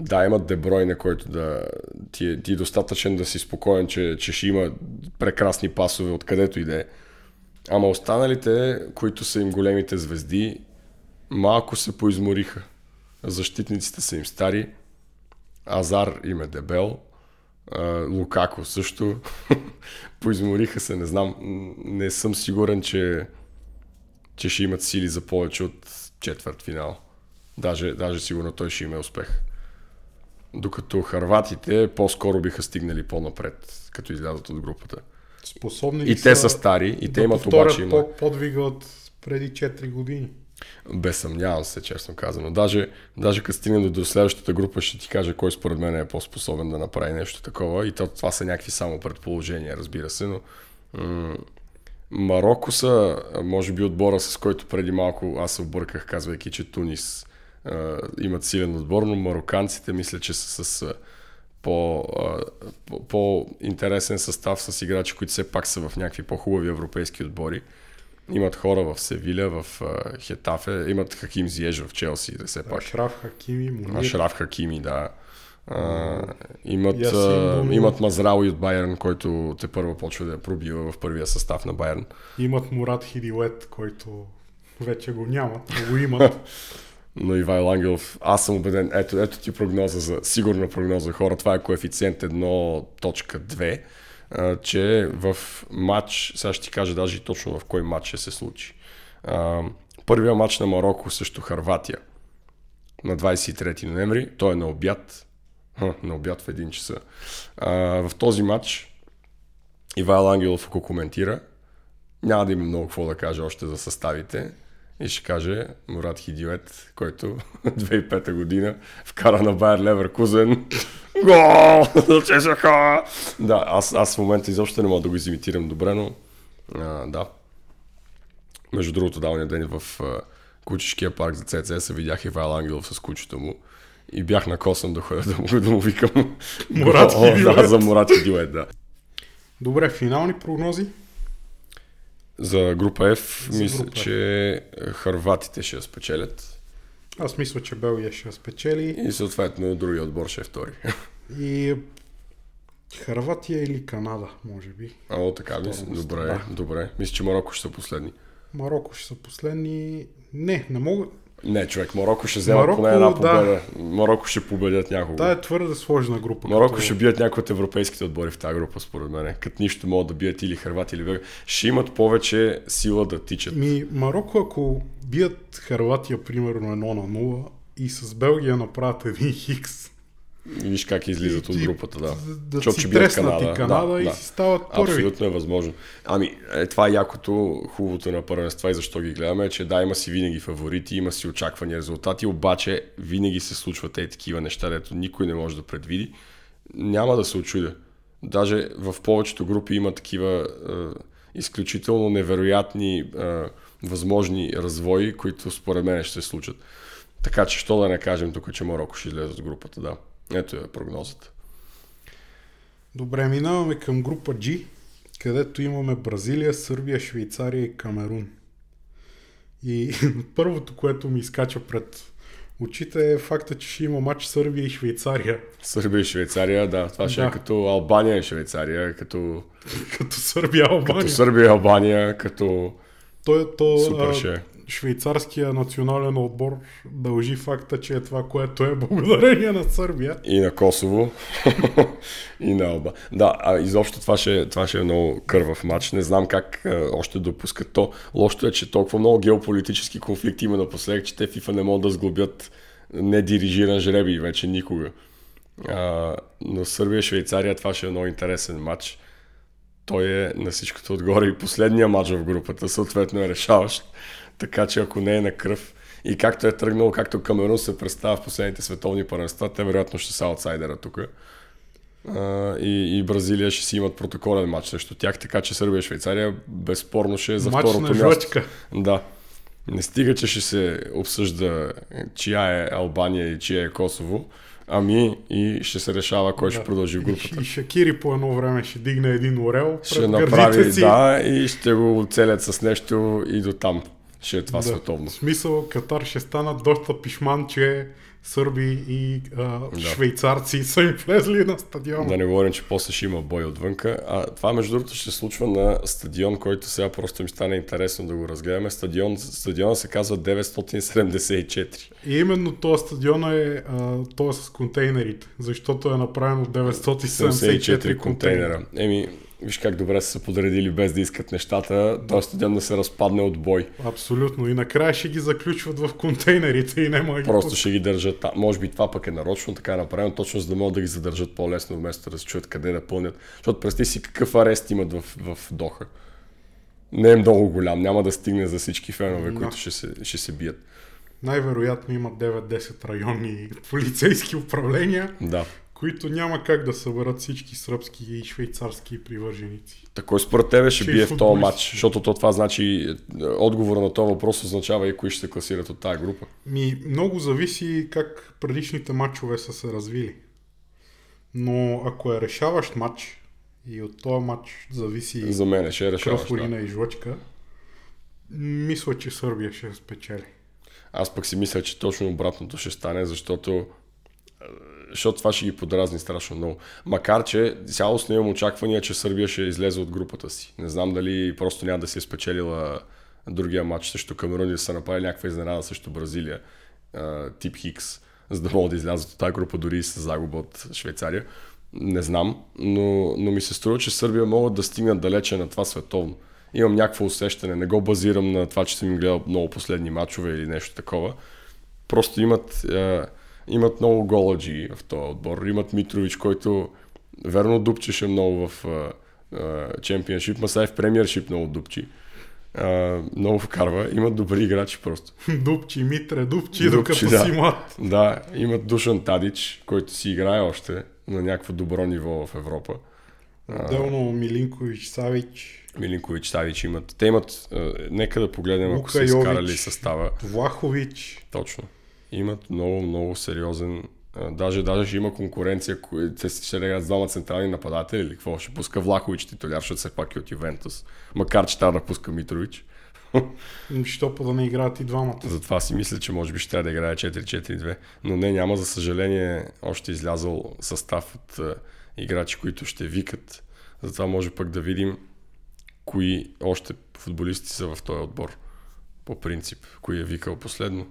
Speaker 6: Да, имат Деброй, на който да ти е, ти е достатъчен да си спокоен, че, че ще има прекрасни пасове откъдето и да е. Ама останалите, които са им големите звезди, малко се поизмориха. Защитниците са им стари, Азар им е дебел, Лукако също. [laughs] поизмориха се, не знам. Не съм сигурен, че, че ще имат сили за повече от четвърт финал. Даже, даже сигурно той ще има успех. Докато харватите по-скоро биха стигнали по-напред, като излязат от групата.
Speaker 5: Способни
Speaker 6: И те са стари, и те имат обаче има...
Speaker 5: по- подвига от преди 4 години.
Speaker 6: Безсъмнявам се, честно казано. Даже, даже като стигнем до, следващата група, ще ти кажа кой според мен е по-способен да направи нещо такова. И то, това са някакви само предположения, разбира се, но м- Марокко са, може би, отбора, с който преди малко аз се обърках, казвайки, че Тунис а, имат силен отбор, но мароканците мисля, че са с а, по, а, по, по-интересен състав с играчи, които все пак са в някакви по-хубави европейски отбори. Имат хора в Севиля, в а, Хетафе, имат Хаким Зиеж в Челси, да все пак.
Speaker 5: Ашраф Хакими, Мунир.
Speaker 6: Ашраф Хакими, да. А, имат, а, имат Мазрауи от Байерн, който те първо почва да я пробива в първия състав на Байерн.
Speaker 5: Имат Мурат Хидилет, който вече го нямат, но го имат. [laughs]
Speaker 6: Но Ивайло Ангелов, аз съм убеден, ето, ето ти прогноза за, сигурна прогноза хора, това е коефициент 1.2, а, че в матч, сега ще ти кажа даже точно в кой матч ще се случи. Първия матч на Марокко срещу Харватия на 23 ноември, той е на обяд, на обяд в 1 часа. В този матч Ивайло Ангелов, ако коментира, няма да има много какво да каже още за съставите. И ще каже Мурат Хидиует, който [laughs] 2005 година вкара на Байер Леверкузен. [laughs] Гол! Чешаха! Да, аз, аз в момента изобщо не мога да го изимитирам добре, но а, да. Между другото, давния ден в а, Кучешкия парк за ЦЦС видях Ивайл Ангелов с кучето му. И бях на косъм да ходя да му, да му викам.
Speaker 5: Мурат
Speaker 6: О, [laughs] Да, за Мурат Хидиует, да.
Speaker 5: Добре, финални прогнози.
Speaker 6: За група F,
Speaker 5: За
Speaker 6: мисля,
Speaker 5: група
Speaker 6: че харватите ще я спечелят.
Speaker 5: Аз мисля, че Белгия ще я спечели.
Speaker 6: И съответно другия отбор ще е втори.
Speaker 5: И Харватия или Канада, може би.
Speaker 6: А, о, така?
Speaker 5: Второ
Speaker 6: Добре,
Speaker 5: место,
Speaker 6: добре. Мисля, че Марокко ще са последни.
Speaker 5: Марокко ще са последни. Не, не мога.
Speaker 6: Не, човек, Марокко ще взема
Speaker 5: Марокко,
Speaker 6: поне една
Speaker 5: да.
Speaker 6: победа. Марокко ще победят някого.
Speaker 5: Та е твърде сложна група.
Speaker 6: Марокко
Speaker 5: като-
Speaker 6: ще бият някои от европейските отбори в тази група, според мен. Като нищо могат да бият или Харватия, или Белгия. Ще имат повече сила да тичат.
Speaker 5: Ми, Марокко, ако бият Харватия, примерно 1 на 0 и с Белгия направят един [laughs] хикс,
Speaker 6: И Виж как излизат от групата, да.
Speaker 5: да
Speaker 6: Защото
Speaker 5: си
Speaker 6: ще бият
Speaker 5: и Канада и си стават първи.
Speaker 6: Абсолютно е възможно. Ами, е, това е якото, хубавото на първенства и защо ги гледаме, е, че да, има си винаги фаворити, има си очаквани резултати, обаче винаги се случват тези такива неща, дето никой не може да предвиди. Няма да се очудя. Даже в повечето групи има такива е, изключително невероятни е, възможни развои, които според мен ще се случат. Така че, що да не кажем тук, че Марокко ще излезе от групата, да. Ето е прогнозата.
Speaker 5: Добре, минаваме към група G, където имаме Бразилия, Сърбия, Швейцария и Камерун. И [laughs] първото, което ми изкача пред очите е факта, че ще има матч Сърбия и Швейцария.
Speaker 6: Сърбия и Швейцария, да. Това ще
Speaker 5: Да.
Speaker 6: е като Албания и Швейцария, като, [laughs]
Speaker 5: Като Сърбия, Албания.
Speaker 6: като Сърбия и Албания, като...
Speaker 5: То, то,
Speaker 6: Супер ще е.
Speaker 5: Швейцарския национален отбор дължи факта, че е това, което е благодарение на Сърбия.
Speaker 6: И на Косово, [laughs] и на Алба. Да, а изобщо това ще, това ще е много кървав матч. Не знам как а, още допускат то. Лошото е, че толкова много геополитически конфликти има напоследък, че те FIFA не могат да сглобят недирижиран жребий вече никога. А, но Сърбия Швейцария това ще е много интересен матч. Той е на всичкото отгоре и последния матч в групата, съответно е решаващ. Така че ако не е на кръв и както е тръгнало, както Камерун се представя в последните световни първенства, те вероятно ще са аутсайдера тук. И, и Бразилия ще си имат протоколен матч срещу тях, така че Сърбия и Швейцария безспорно ще е за
Speaker 5: Матч
Speaker 6: второто
Speaker 5: на
Speaker 6: място. Да. Не стига, че ще се обсъжда чия е Албания и чия е Косово, ами и ще се решава кой ще продължи в групата.
Speaker 5: И, Шакири по едно време ще дигне един орел
Speaker 6: Ще направи,
Speaker 5: си.
Speaker 6: да, и ще го оцелят с нещо и до там. Ще е това
Speaker 5: Да.
Speaker 6: световно.
Speaker 5: В смисъл, Катар ще станат доста пишман, че сърби и а, швейцарци са им влезли на стадиона.
Speaker 6: Да не говорим, че после ще има бой отвънка. А това, между другото, ще се случва на стадион, който сега просто ми стане интересно да го разгледаме. Стадион, стадиона се казва 974.
Speaker 5: И именно този стадион е а, той с контейнерите, защото е направен от 974 контейнера.
Speaker 6: Еми, виж как добре са се подредили без да искат нещата. Този стадион да се разпадне от бой.
Speaker 5: Абсолютно. И накрая ще ги заключват в контейнерите и няма ги
Speaker 6: Просто ще ги държат там. Може би това пък е нарочно така направено, точно за да могат да ги задържат по-лесно, вместо да се чуят къде да пълнят. Защото представи си какъв арест имат в, в Доха. Не е много голям, няма да стигне за всички фенове,
Speaker 5: Да.
Speaker 6: които ще се, ще се бият.
Speaker 5: Най-вероятно има 9-10 районни полицейски управления,
Speaker 6: Да.
Speaker 5: Които няма как да съберат всички сръбски и швейцарски привърженици.
Speaker 6: Та кой според тебе ще бие в този матч? Защото то това значи, е, отговора на този въпрос означава и кои ще се класират от тази група.
Speaker 5: Ми, много зависи как предишните матчове са се развили. Но ако е решаващ матч и от този матч зависи
Speaker 6: За мен ще е
Speaker 5: кръв,
Speaker 6: решаващ. Да.
Speaker 5: и жлъчка, мисля, че Сърбия ще спечели.
Speaker 6: Аз пък си мисля, че точно обратното ще стане, защото защото това ще ги подразни страшно много. Макар, че цялостно имам очаквания, че Сърбия ще излезе от групата си. Не знам дали просто няма да си е спечелила другия матч срещу Камерун да са направили някаква изненада срещу Бразилия, тип Хикс, за да могат да излязат от тази група дори и с загуба от Швейцария. Не знам, но, но ми се струва, че Сърбия могат да стигнат далече на това световно. Имам някакво усещане, не го базирам на това, че съм гледал много последни матчове или нещо такова. Просто имат, е, имат много голаджи в този отбор. Имат Митрович, който верно дупчеше много в чемпионшип, ма сега и в премиершип много дупчи. Е, много вкарва. Имат добри играчи просто. [laughs]
Speaker 5: Дупчи, Митре, Дупчи,
Speaker 6: Дупчи,
Speaker 5: докато
Speaker 6: да.
Speaker 5: си млад.
Speaker 6: Да, имат Душан Тадич, който си играе още на някакво добро ниво в Европа.
Speaker 5: Отделно Милинкович, Савич,
Speaker 6: Милинкович, Савич имат. Те имат, нека да погледнем, ако
Speaker 5: Лука
Speaker 6: са изкарали състава.
Speaker 5: Влахович.
Speaker 6: Точно. Имат много, много сериозен. Даже, даже ще има конкуренция. кои- Те ще играят двама централни нападатели или какво? Ще пуска Влахович титуляр, защото все пак е от Ювентус. Макар, че трябва да пуска Митрович.
Speaker 5: Що по да не играят и двамата.
Speaker 6: Затова си мисля, че може би ще трябва да играе 4-4-2. Но не, няма за съжаление още излязъл състав от а, играчи, които ще викат. Затова може пък да видим кои още футболисти са в този отбор. По принцип, кои е викал последно.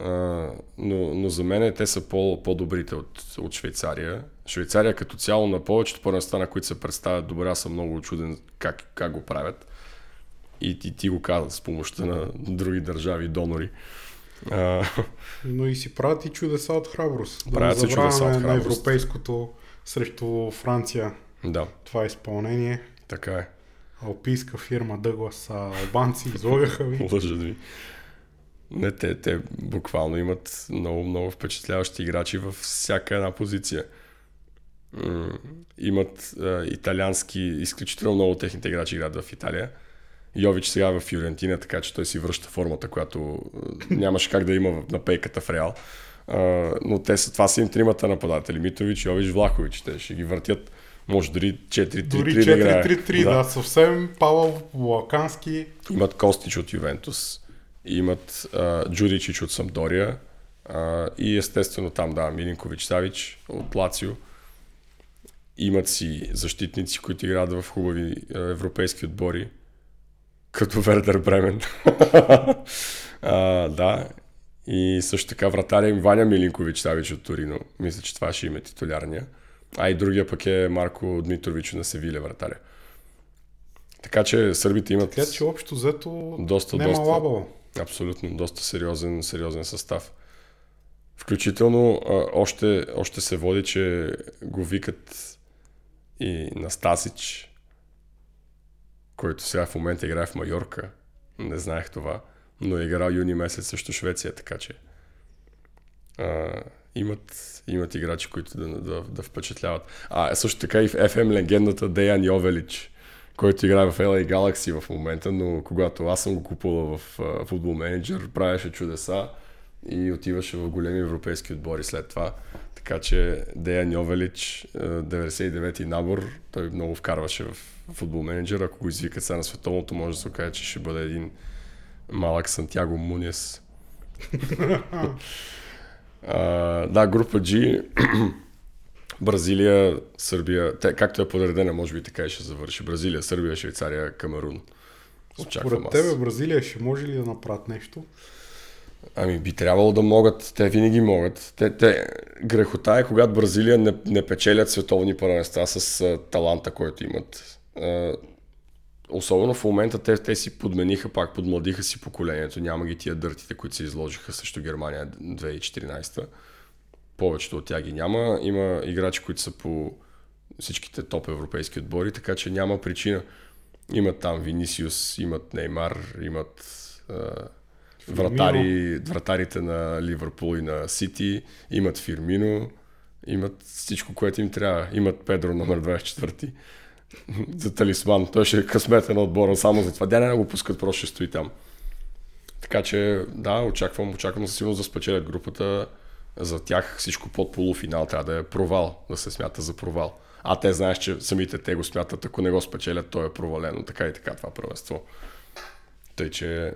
Speaker 6: Но, но за мен те са по, по-добрите от, от Швейцария. Швейцария като цяло на повечето първенства, на които се представят добре, аз съм много очуден как, как го правят. И, и ти го каза с помощта на други държави, донори. А,
Speaker 5: Но и си правят и чудеса от храброст. Да
Speaker 6: Правят
Speaker 5: не
Speaker 6: се чудеса от
Speaker 5: забравяме на
Speaker 6: храброст.
Speaker 5: европейското срещу Франция
Speaker 6: да,
Speaker 5: това изпълнение.
Speaker 6: така е.
Speaker 5: Алпийска фирма Дъглас албанци, излагаха ви.
Speaker 6: Лъжат ви. Не, те, те буквално имат много, много впечатляващи играчи във всяка една позиция. Имат а, италиански, изключително много техните играчи играят в Италия. Йович сега е в Фиорентина, така че той си връща формата, която нямаше как да има на пейката в Реал. А, но те са, това са им тримата нападатели. Митрович, Йович, Влахович. Те ще ги въртят, може дори 4-3-3
Speaker 5: Дори
Speaker 6: да играе.
Speaker 5: 4-3-3, да. съвсем Павел Балкански.
Speaker 6: Имат Костич от Ювентус, имат а, Джудичич от Самдория а, и естествено там, да, Милинкович Савич от Лацио. Имат си защитници, които играят в хубави а, европейски отбори, като Вердер Бремен. [laughs] а, да. И също така вратаря им Ваня Милинкович Савич от Торино. Мисля, че това ще има титулярния. А и другия пък е Марко Дмитрович на Севиля вратаря. Така че сърбите имат...
Speaker 5: Така че общо взето
Speaker 6: Доста,
Speaker 5: нема
Speaker 6: доста. Абсолютно, доста сериозен, сериозен състав. Включително а, още, още се води, че го викат и на Стасич, който сега в момента играе в Майорка. Не знаех това, но е играл юни месец срещу Швеция, така че а, имат, имат играчи, които да, да, да впечатляват. А също така и в FM легендата Деян Йовелич, който играе в LA Galaxy в момента, но когато аз съм го купувал в футбол менеджер, правеше чудеса и отиваше в големи европейски отбори след това. Така че Деян Йовелич, uh, 99-ти набор, той много вкарваше в футбол менеджер. Ако го извикат сега на световното, може да се окаже, че ще бъде един малък Сантьяго Мунес. [laughs] Uh, да, група G, Бразилия, Сърбия, те, както е подредена, може би така и ще завърши. Бразилия, Сърбия, Швейцария, Камерун. Очаквам
Speaker 5: Според
Speaker 6: аз.
Speaker 5: тебе Бразилия ще може ли да направят нещо?
Speaker 6: Ами би трябвало да могат, те винаги могат. Те, те, грехота е, когато Бразилия не, не печелят световни първенства с а, таланта, който имат. А, особено в момента те, те си подмениха, пак подмладиха си поколението. Няма ги тия дъртите, които се изложиха срещу Германия 2014. Повечето от тях ги няма. Има играчи, които са по всичките топ европейски отбори, така че няма причина. Имат там Винисиус, имат Неймар, имат а, вратари, вратарите на Ливърпул и на Сити, имат Фирмино, имат всичко, което им трябва. Имат Педро номер 24 [laughs] за талисман. Той ще е късмета на отбора само за това. Дя не го пускат, просто ще стои там. Така че, да, очаквам, очаквам със сигурност да спечелят групата. За тях всичко под полуфинал трябва да е провал, да се смята за провал. А те знаеш, че самите те го смятат, ако не го спечелят, то е провалено. Така и така това първенство. Тъй, че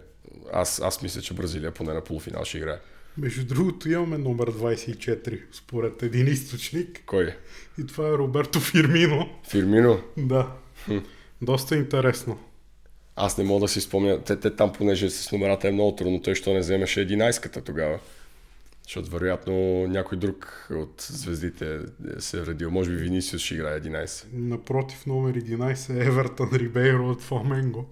Speaker 6: аз, аз мисля, че Бразилия поне на полуфинал ще играе.
Speaker 5: Между другото имаме номер 24, според един източник.
Speaker 6: Кой?
Speaker 5: И това е Роберто Фирмино.
Speaker 6: Фирмино?
Speaker 5: Да. Доста интересно.
Speaker 6: Аз не мога да си спомня. Те, те там, понеже с номерата е много трудно, той що не вземеше 11-ката тогава. Защото вероятно някой друг от звездите се е радил. Може би Винисиус ще играе 11.
Speaker 5: Напротив, номер 11 е Евертън Рибейро от Фламенго.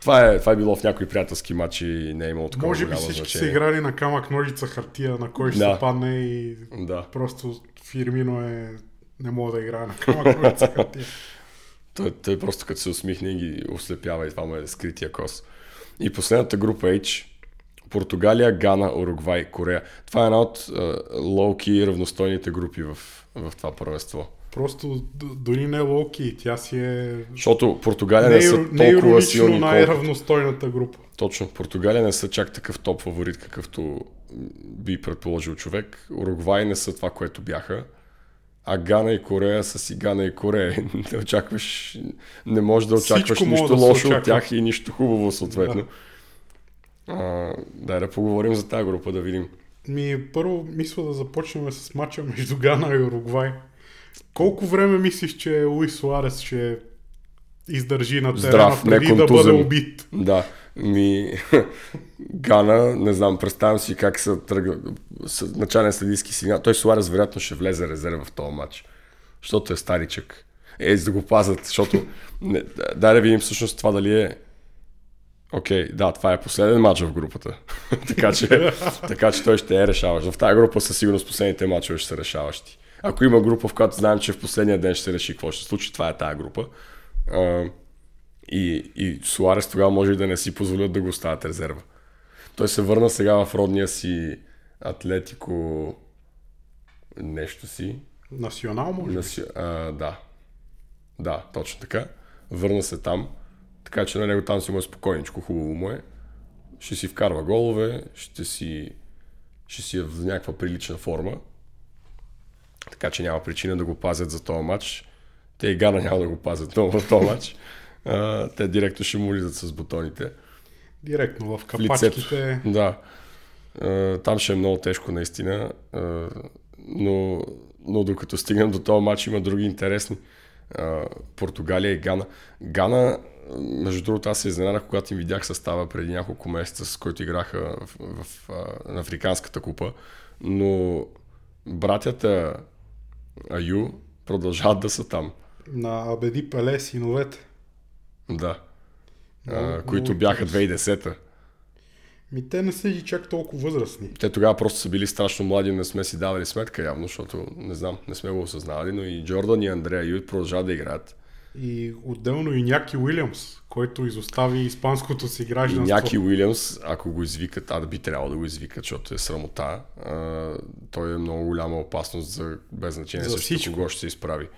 Speaker 6: Това е, това е било в някои приятелски матчи и не е имало такова
Speaker 5: Може би всички
Speaker 6: значение.
Speaker 5: са играли на камък, ножица, хартия, на кой ще
Speaker 6: Да.
Speaker 5: се падне и
Speaker 6: Да.
Speaker 5: просто Фирмино е... Не мога да играе на камък, ножица, хартия.
Speaker 6: Той, той просто като се усмихне и ги ослепява и това му е скрития кос. И последната група H Португалия, Гана, Уругвай, Корея. Това е една от лоуки равностойните групи в, в това първенство.
Speaker 5: Просто дори не Локи, тя си е...
Speaker 6: Защото Португалия не,
Speaker 5: Не,
Speaker 6: са
Speaker 5: не
Speaker 6: толкова силни,
Speaker 5: най-равностойната група.
Speaker 6: Точно, Португалия не са чак такъв топ фаворит, какъвто би предположил човек. Уругвай не са това, което бяха. А Гана и Корея са си Гана и Корея. [laughs] Не очакваш, не можеш да очакваш
Speaker 5: Всичко
Speaker 6: нищо
Speaker 5: да
Speaker 6: лошо от
Speaker 5: очаква.
Speaker 6: тях и нищо хубаво съответно. А, дай да поговорим за тази група, да видим.
Speaker 5: Ми, първо мисля да започнем с матча между Гана и Уругвай. Колко време мислиш, че Луис Суарес ще издържи на терена
Speaker 6: Здрав,
Speaker 5: преди да бъде убит?
Speaker 6: Да, ми [laughs] Гана, не знам, представям си как са тръгва, с начален съдийски сигнал. Той Суарес вероятно ще влезе резерва в този матч, защото е старичък. Е, за да го пазят, защото [laughs] не, дай да видим всъщност това дали е Окей, да, това е последен матч в групата. [laughs] така, че, така че той ще е решаващ. В тази група със сигурност последните матчове ще са решаващи. Ако има група, в която знаем, че в последния ден ще се реши какво ще се случи, това е тази група. А, и, и Суарес тогава може и да не си позволят да го оставят резерва. Той се върна сега в родния си Атлетико нещо си.
Speaker 5: Национал може
Speaker 6: На
Speaker 5: би?
Speaker 6: си, а, да. Да, точно така. Върна се там. Така че на него там си му е спокойничко, хубаво му е. Ще си вкарва голове, ще си, ще си е в някаква прилична форма. Така че няма причина да го пазят за този матч. Те и Гана няма да го пазят много [laughs] в този матч. А, те директно ще му лизат с бутоните.
Speaker 5: Директно в
Speaker 6: В
Speaker 5: капачките.
Speaker 6: Да. А, там ще е много тежко наистина. А, но, но докато стигнем до този матч има други интересни. Португалия и Гана. Гана, между другото, аз се изненадах, когато им видях състава преди няколко месеца, с който играха в, в, в, а, на Африканската купа. Но братята Аю продължават да са там.
Speaker 5: На Абеди Пеле синовете.
Speaker 6: Да. А,
Speaker 5: Много-
Speaker 6: които
Speaker 5: много
Speaker 6: бяха
Speaker 5: интересно.
Speaker 6: 2010-та.
Speaker 5: Ми те не са и чак толкова възрастни.
Speaker 6: Те тогава просто са били страшно млади, не сме си давали сметка явно, защото не знам, не сме го осъзнавали, но и Джордан и Андрея Ют продължават да играят.
Speaker 5: И отделно и Няки Уилямс, който изостави испанското си
Speaker 6: И
Speaker 5: гражданство.
Speaker 6: Няки Уилямс, ако го извикат, а да би трябвало да го извикат, защото е срамота, а, той е много голяма опасност за без значение
Speaker 5: За всичко.
Speaker 6: кого ще се изправи.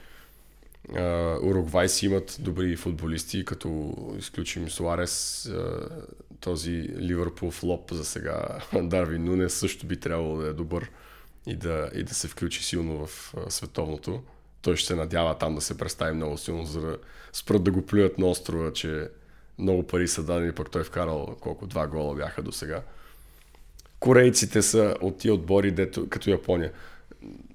Speaker 6: А, Уругвай си имат добри футболисти, като изключим Суарес, а, този Ливърпул флоп за сега, [laughs] Дарвин Нунес също би трябвало да е добър и да, и да се включи силно в световното. Той ще се надява там да се представи много силно, за да спрат да го плюят на острова, че много пари са дадени, пък той е вкарал колко два гола бяха до сега. Корейците са от тия отбори, дето, като Япония.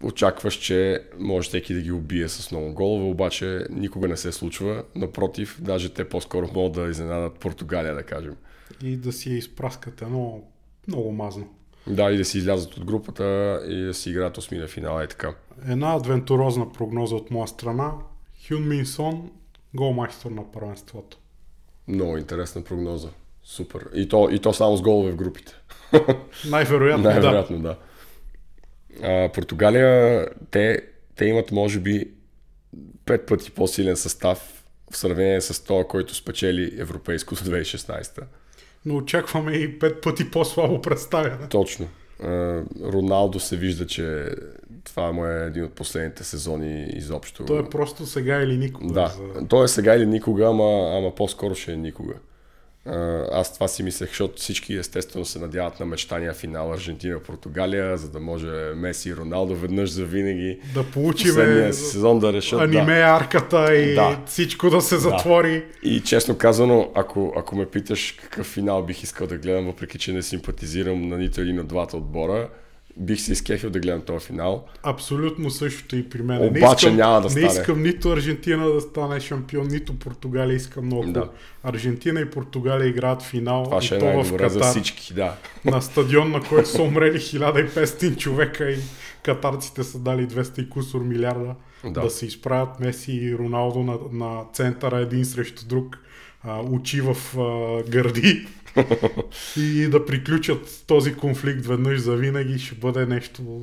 Speaker 6: Очакваш, че може всеки да ги убие с много голове, обаче никога не се случва. Напротив, даже те по-скоро могат да изненадат Португалия, да кажем.
Speaker 5: И да си изпраскат едно много мазно.
Speaker 6: Да, и да си излязат от групата и да си играят осмина финала и така.
Speaker 5: Една адвентурозна прогноза от моя страна. Хюн Мин Сон, голмайстор на първенството.
Speaker 6: Много интересна прогноза. Супер. И то, и то само с голове в групите. [laughs]
Speaker 5: Най-вероятно, да.
Speaker 6: Най-вероятно, да. А, Португалия, те, те имат, може би, пет пъти по-силен състав в сравнение с това, който спечели Европейското 2016.
Speaker 5: Но очакваме и пет пъти по-слабо представяне.
Speaker 6: Точно. Роналдо се вижда, че това му е един от последните сезони изобщо.
Speaker 5: Той е просто сега или никога.
Speaker 6: Да,
Speaker 5: За...
Speaker 6: той е сега или никога, ама, ама по-скоро ще е никога. Аз това си мислех, защото всички естествено се надяват на мечтания финал Аржентина-Португалия, за да може Меси и Роналдо веднъж за винаги
Speaker 5: Да получиме
Speaker 6: последния сезон да решат.
Speaker 5: аниме
Speaker 6: Да.
Speaker 5: арката и
Speaker 6: Да.
Speaker 5: всичко да се затвори.
Speaker 6: И честно казано, ако, ако ме питаш какъв финал бих искал да гледам, въпреки че не симпатизирам на нито един от двата отбора, бих се изкефил да гледам този финал.
Speaker 5: Абсолютно същото и при мен.
Speaker 6: Обаче няма да
Speaker 5: Не
Speaker 6: стане.
Speaker 5: искам нито Аржентина да стане шампион, нито Португалия искам много.
Speaker 6: Да.
Speaker 5: Аржентина и Португалия играят финал
Speaker 6: Това
Speaker 5: и
Speaker 6: ще е
Speaker 5: то в
Speaker 6: най-добре за
Speaker 5: Катар,
Speaker 6: всички, да.
Speaker 5: на стадион, на който са умрели 1500 човека и катарците са дали 200 и кусор милиарда
Speaker 6: Да.
Speaker 5: да, се изправят Меси и Роналдо на, на центъра един срещу друг, а, очи в а, гърди и да приключат този конфликт веднъж за винаги ще бъде нещо,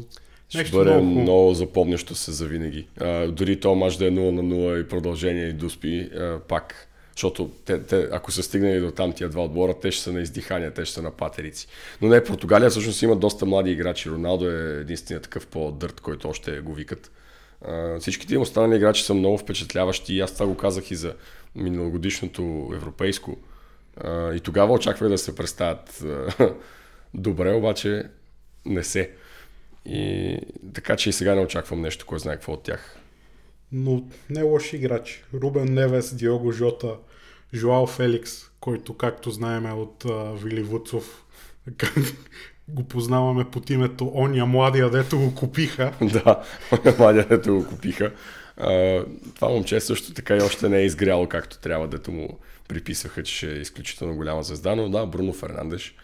Speaker 6: Ще
Speaker 5: нещо
Speaker 6: бъде
Speaker 5: много,
Speaker 6: много,
Speaker 5: хубаво.
Speaker 6: запомнящо се за винаги. А, дори то мач да е 0 на 0 и продължение и дуспи, а, пак. Защото те, те, ако са стигнали до там тия два отбора, те ще са на издихания, те ще са на патерици. Но не, Португалия всъщност има доста млади играчи. Роналдо е единственият такъв по-дърт, който още го викат. А, всичките им останали играчи са много впечатляващи и аз това го казах и за миналогодишното европейско. А, и тогава очаквах да се представят [laughs] добре, обаче не се. И така че и сега не очаквам нещо, кой знае какво от тях.
Speaker 5: но не лоши играчи. Рубен Невес, Диого Жота, Жоал Феликс, който както знаем е от а, Вили Вуцов, [laughs] го познаваме под името Оня Младия, дето го купиха. [laughs]
Speaker 6: да, младия, дето го купиха. А, това момче също така и още не е изгряло както трябва, дето му приписваха, че е изключително голяма звезда, но да, Бруно Фернандеш,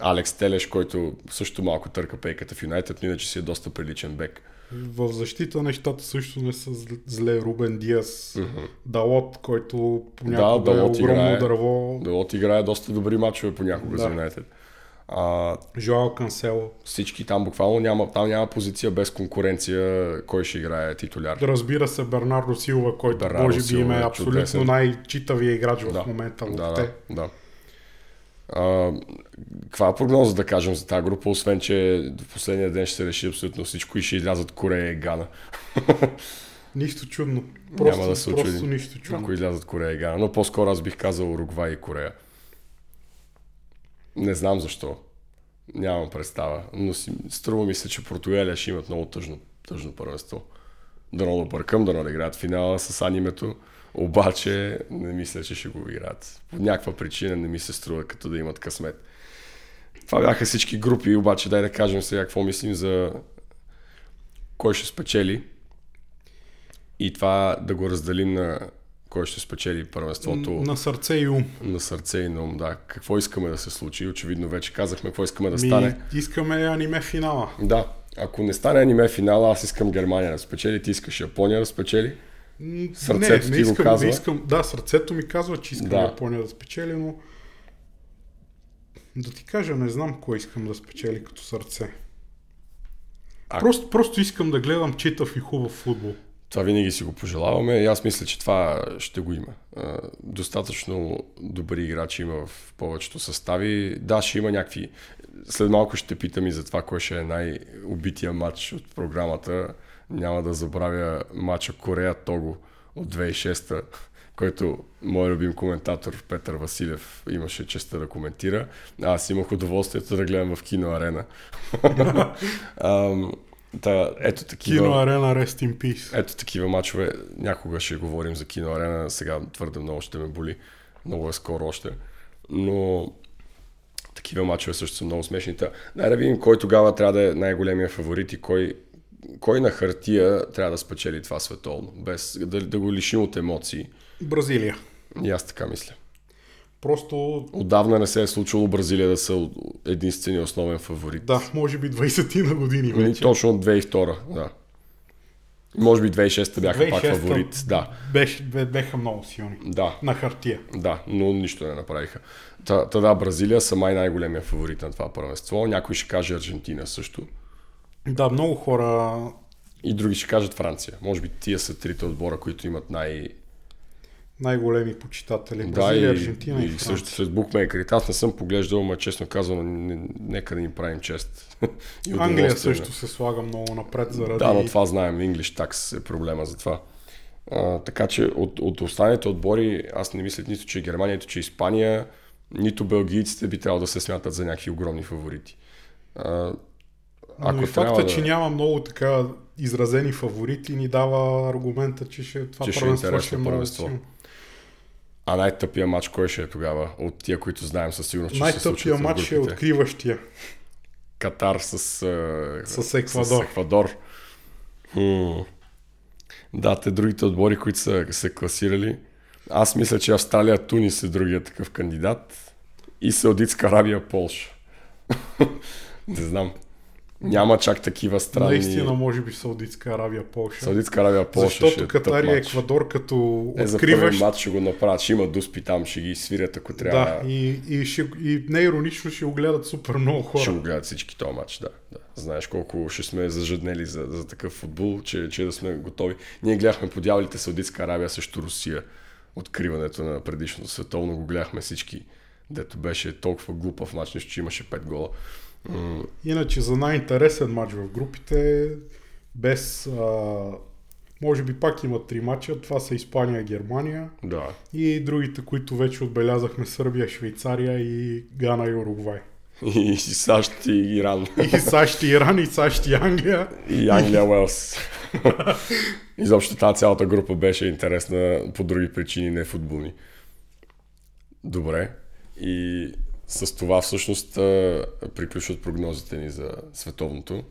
Speaker 6: Алекс Телеш, който също малко търка пейката в Юнайтед, но иначе си е доста приличен бек.
Speaker 5: В защита нещата също не са зл- зле. Рубен Диас, Далот, който понякога
Speaker 6: Да, Далот
Speaker 5: е огромно
Speaker 6: играе.
Speaker 5: дърво.
Speaker 6: Далот играе доста добри мачове понякога
Speaker 5: Да.
Speaker 6: за Юнайтед. А,
Speaker 5: Жоал Кансело.
Speaker 6: всички там буквално няма, там няма позиция без конкуренция, кой ще играе титуляр.
Speaker 5: Разбира се, Бернардо Силва, който
Speaker 6: Бернардо
Speaker 5: може би
Speaker 6: Силва
Speaker 5: им е абсолютно най-читавия играч в
Speaker 6: Да.
Speaker 5: момента.
Speaker 6: Да,
Speaker 5: въобще.
Speaker 6: да, да. А, каква е прогноза да кажем за тази група, освен че в последния ден ще се реши абсолютно всичко и ще излязат Корея и Гана. [laughs]
Speaker 5: Нищо чудно. Просто,
Speaker 6: Няма да се очудим,
Speaker 5: нищо чудно.
Speaker 6: ако излязат Корея и Гана. Но по-скоро аз бих казал Уругвай и Корея. Не знам защо. Нямам представа. Но си, струва ми се, че Португалия ще имат много тъжно, тъжно първенство. Дано да бъркам, дано да играят финала с анимето. Обаче не мисля, че ще го играят. По някаква причина не ми се струва като да имат късмет. Това бяха всички групи, обаче дай да кажем сега какво мислим за кой ще спечели. И това да го разделим на кой ще спечели първенството
Speaker 5: На сърце и ум.
Speaker 6: на сърце и на ум. Да. Какво искаме да се случи? Очевидно вече казахме какво искаме да
Speaker 5: Ми,
Speaker 6: стане.
Speaker 5: искаме аниме финала.
Speaker 6: Да, ако не стане аниме финала, аз искам Германия да спечели, ти искаш Япония да спечели. Сърцето
Speaker 5: не, не
Speaker 6: ти го
Speaker 5: искам,
Speaker 6: казва.
Speaker 5: Не искам, да, сърцето ми казва, че искам
Speaker 6: да.
Speaker 5: Япония да спечели, но да ти кажа, не знам кой искам да спечели като сърце.
Speaker 6: А-
Speaker 5: Просто, просто искам да гледам читав и хубав футбол.
Speaker 6: Това винаги си го пожелаваме и аз мисля, че това ще го има. Достатъчно добри играчи има в повечето състави. Да, ще има някакви... След малко ще питам и за това, кой ще е най-убития матч от програмата. Няма да забравя матча Корея-Того от 2006 който мой любим коментатор Петър Василев имаше честа да коментира. Аз имах удоволствието да гледам в кино арена. [laughs] Ам, Та, ето такива...
Speaker 5: Кино Арена Rest in Peace.
Speaker 6: Ето такива мачове. Някога ще говорим за кино арена. Сега твърде много ще ме боли. Много е скоро още. Но такива мачове също са много смешни. Дай да видим кой тогава трябва да е най-големия фаворит и кой, кой на хартия трябва да спечели това световно. Без да, да го лишим от емоции.
Speaker 5: Бразилия.
Speaker 6: И аз така мисля.
Speaker 5: Просто,
Speaker 6: Отдавна не се е случило Бразилия да са единствения основен фаворит.
Speaker 5: да, може би 20 на години
Speaker 6: Ами,
Speaker 5: вече.
Speaker 6: Точно от 2002, да. Може би 2006 бяха пак
Speaker 5: 2006
Speaker 6: фаворит. Да,
Speaker 5: Беше, бе- беха много силни.
Speaker 6: да.
Speaker 5: На хартия.
Speaker 6: Да, но нищо не направиха. Та, та да, Бразилия са май най-големия фаворит на това първенство. Някой ще каже Аржентина също.
Speaker 5: Да, много хора
Speaker 6: И други ще кажат Франция. Може би тия са трите отбора, които имат най...
Speaker 5: най-големи почитатели.
Speaker 6: Да,
Speaker 5: Бразилия,
Speaker 6: и,
Speaker 5: Аржентина и,
Speaker 6: и
Speaker 5: Франция.
Speaker 6: също с букмекерите. Аз не съм поглеждал, но честно казвам, не, нека да ни правим чест. [laughs] И
Speaker 5: Англия също се слага много напред заради...
Speaker 6: Да, но това знаем. English Tax е проблема за това. А, така че от, от останалите отбори, аз не мисля нито, че Германия, нито, че Испания, нито белгийците би трябвало да се смятат за някакви огромни фаворити. А,
Speaker 5: Но и факта, че няма много така изразени фаворити, ни дава аргумента, че ще, това
Speaker 6: Че ще е
Speaker 5: ще е много
Speaker 6: първенство. А най-тъпия матч кой ще е тогава? От тия, които знаем със сигурност, че ще се
Speaker 5: Най-тъпия
Speaker 6: в
Speaker 5: матч е откриващия.
Speaker 6: Катар с,
Speaker 5: С Еквадор.
Speaker 6: С Еквадор. Хм. Да, те другите отбори, които са се класирали. Аз мисля, че Австралия, Тунис е другия такъв кандидат. И Саудитска Арабия, Полша. [laughs] Не знам. Няма чак такива странни...
Speaker 5: Наистина, може би Саудитска Арабия, Полша.
Speaker 6: Саудитска Арабия, Полша
Speaker 5: Защото
Speaker 6: е
Speaker 5: Катар и. Еквадор като
Speaker 6: Е, за първи
Speaker 5: откриващ...
Speaker 6: матч ще го направят. Ще има дуспи там, ще ги свирят, ако трябва.
Speaker 5: Да, и, и, ще, и не иронично ще го гледат супер много хора.
Speaker 6: Ще го гледат всички този матч, да, да. Знаеш колко ще сме зажаднели за, за такъв футбол, че, че да сме готови. Ние гледахме по дяволите Саудитска Арабия срещу Русия. Откриването на предишното световно го гледахме всички, дето беше толкова глупав матч, че имаше 5 гола.
Speaker 5: Иначе за най-интересен матч в групите, без... А, може би пак има три матча. Това са Испания, Германия
Speaker 6: да.
Speaker 5: и другите, които вече отбелязахме Сърбия, Швейцария и Гана и Уругвай.
Speaker 6: И, и САЩ и Иран.
Speaker 5: И САЩ и Иран, и САЩ и Англия.
Speaker 6: И Англия, Уелс. Изобщо тази цялата група беше интересна по други причини, не футболни. Добре. И с това всъщност приключват прогнозите ни за световното.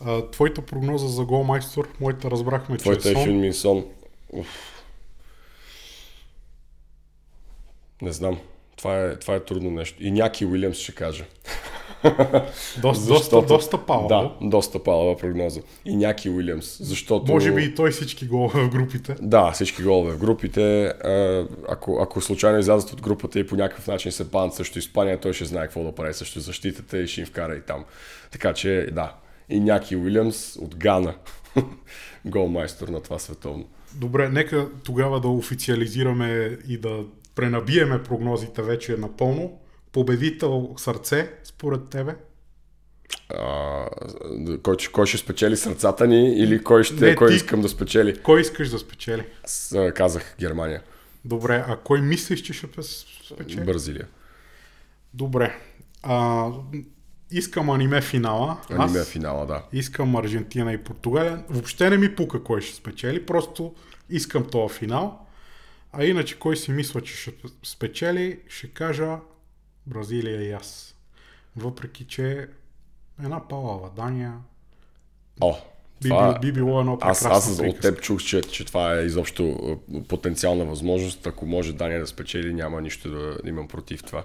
Speaker 5: А, твоята прогноза за гол майстор, моята разбрахме, че
Speaker 6: Твоята
Speaker 5: е
Speaker 6: е
Speaker 5: Сон.
Speaker 6: Уф. Не знам. Това е, това е трудно нещо. И Няки Уилямс ще кажа. [laughs]
Speaker 5: Доста, доста, доста палаво.
Speaker 6: Да, доста палава прогноза. И Няки Уилямс. Защото...
Speaker 5: Може би и той всички голове в групите.
Speaker 6: Да, всички голове в групите. Ако, ако случайно излязат от групата и по някакъв начин се банат срещу Испания, той ще знае какво да прави срещу защитата и ще им вкара и там. Така че, да. И Няки Уилямс от Гана. [laughs] Голмайстор на това световно.
Speaker 5: Добре, нека тогава да официализираме и да пренабиеме прогнозите вече напълно. Победител сърце, според тебе?
Speaker 6: А, кой, кой ще спечели сърцата ни или кой, ще,
Speaker 5: Не,
Speaker 6: кой
Speaker 5: ти.
Speaker 6: искам да спечели?
Speaker 5: Кой искаш да спечели?
Speaker 6: Аз казах Германия.
Speaker 5: Добре, а кой мислиш, че ще спечели?
Speaker 6: Бразилия.
Speaker 5: Добре. А, искам аниме финала.
Speaker 6: Аниме
Speaker 5: Аз
Speaker 6: финала, да.
Speaker 5: искам Аржентина и Португалия. Въобще не ми пука кой ще спечели, просто искам този финал. А иначе кой си мисля, че ще спечели, ще кажа Бразилия и аз. Въпреки, че една палава Дания
Speaker 6: О,
Speaker 5: би,
Speaker 6: това,
Speaker 5: би, би било едно
Speaker 6: аз,
Speaker 5: прекрасно
Speaker 6: аз от теб чух, че, че това е изобщо а, потенциална възможност. Ако може Дания да спечели, няма нищо да имам против това.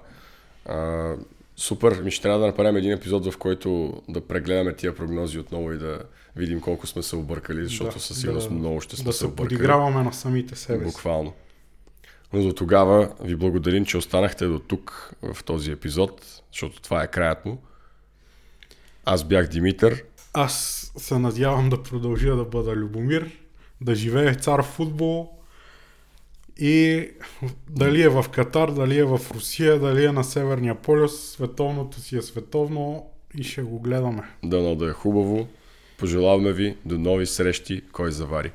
Speaker 6: А, супер, ми ще трябва да направим един епизод, в който да прегледаме тия прогнози отново и да видим колко сме се объркали, защото
Speaker 5: Да,
Speaker 6: със сигурност
Speaker 5: да-
Speaker 6: много ще сме
Speaker 5: да
Speaker 6: се
Speaker 5: се
Speaker 6: объркали.
Speaker 5: подиграваме на самите себе си.
Speaker 6: Буквално. Но до тогава ви благодарим, че останахте до тук в този епизод, защото това е краят му. Аз бях Димитър.
Speaker 5: Аз се надявам да продължа да бъда Любомир, да живее цар в футбол и дали е в Катар, дали е в Русия, дали е на Северния полюс, световното си е световно и ще го гледаме.
Speaker 6: Дано да е хубаво. Пожелаваме ви до нови срещи, кой завари.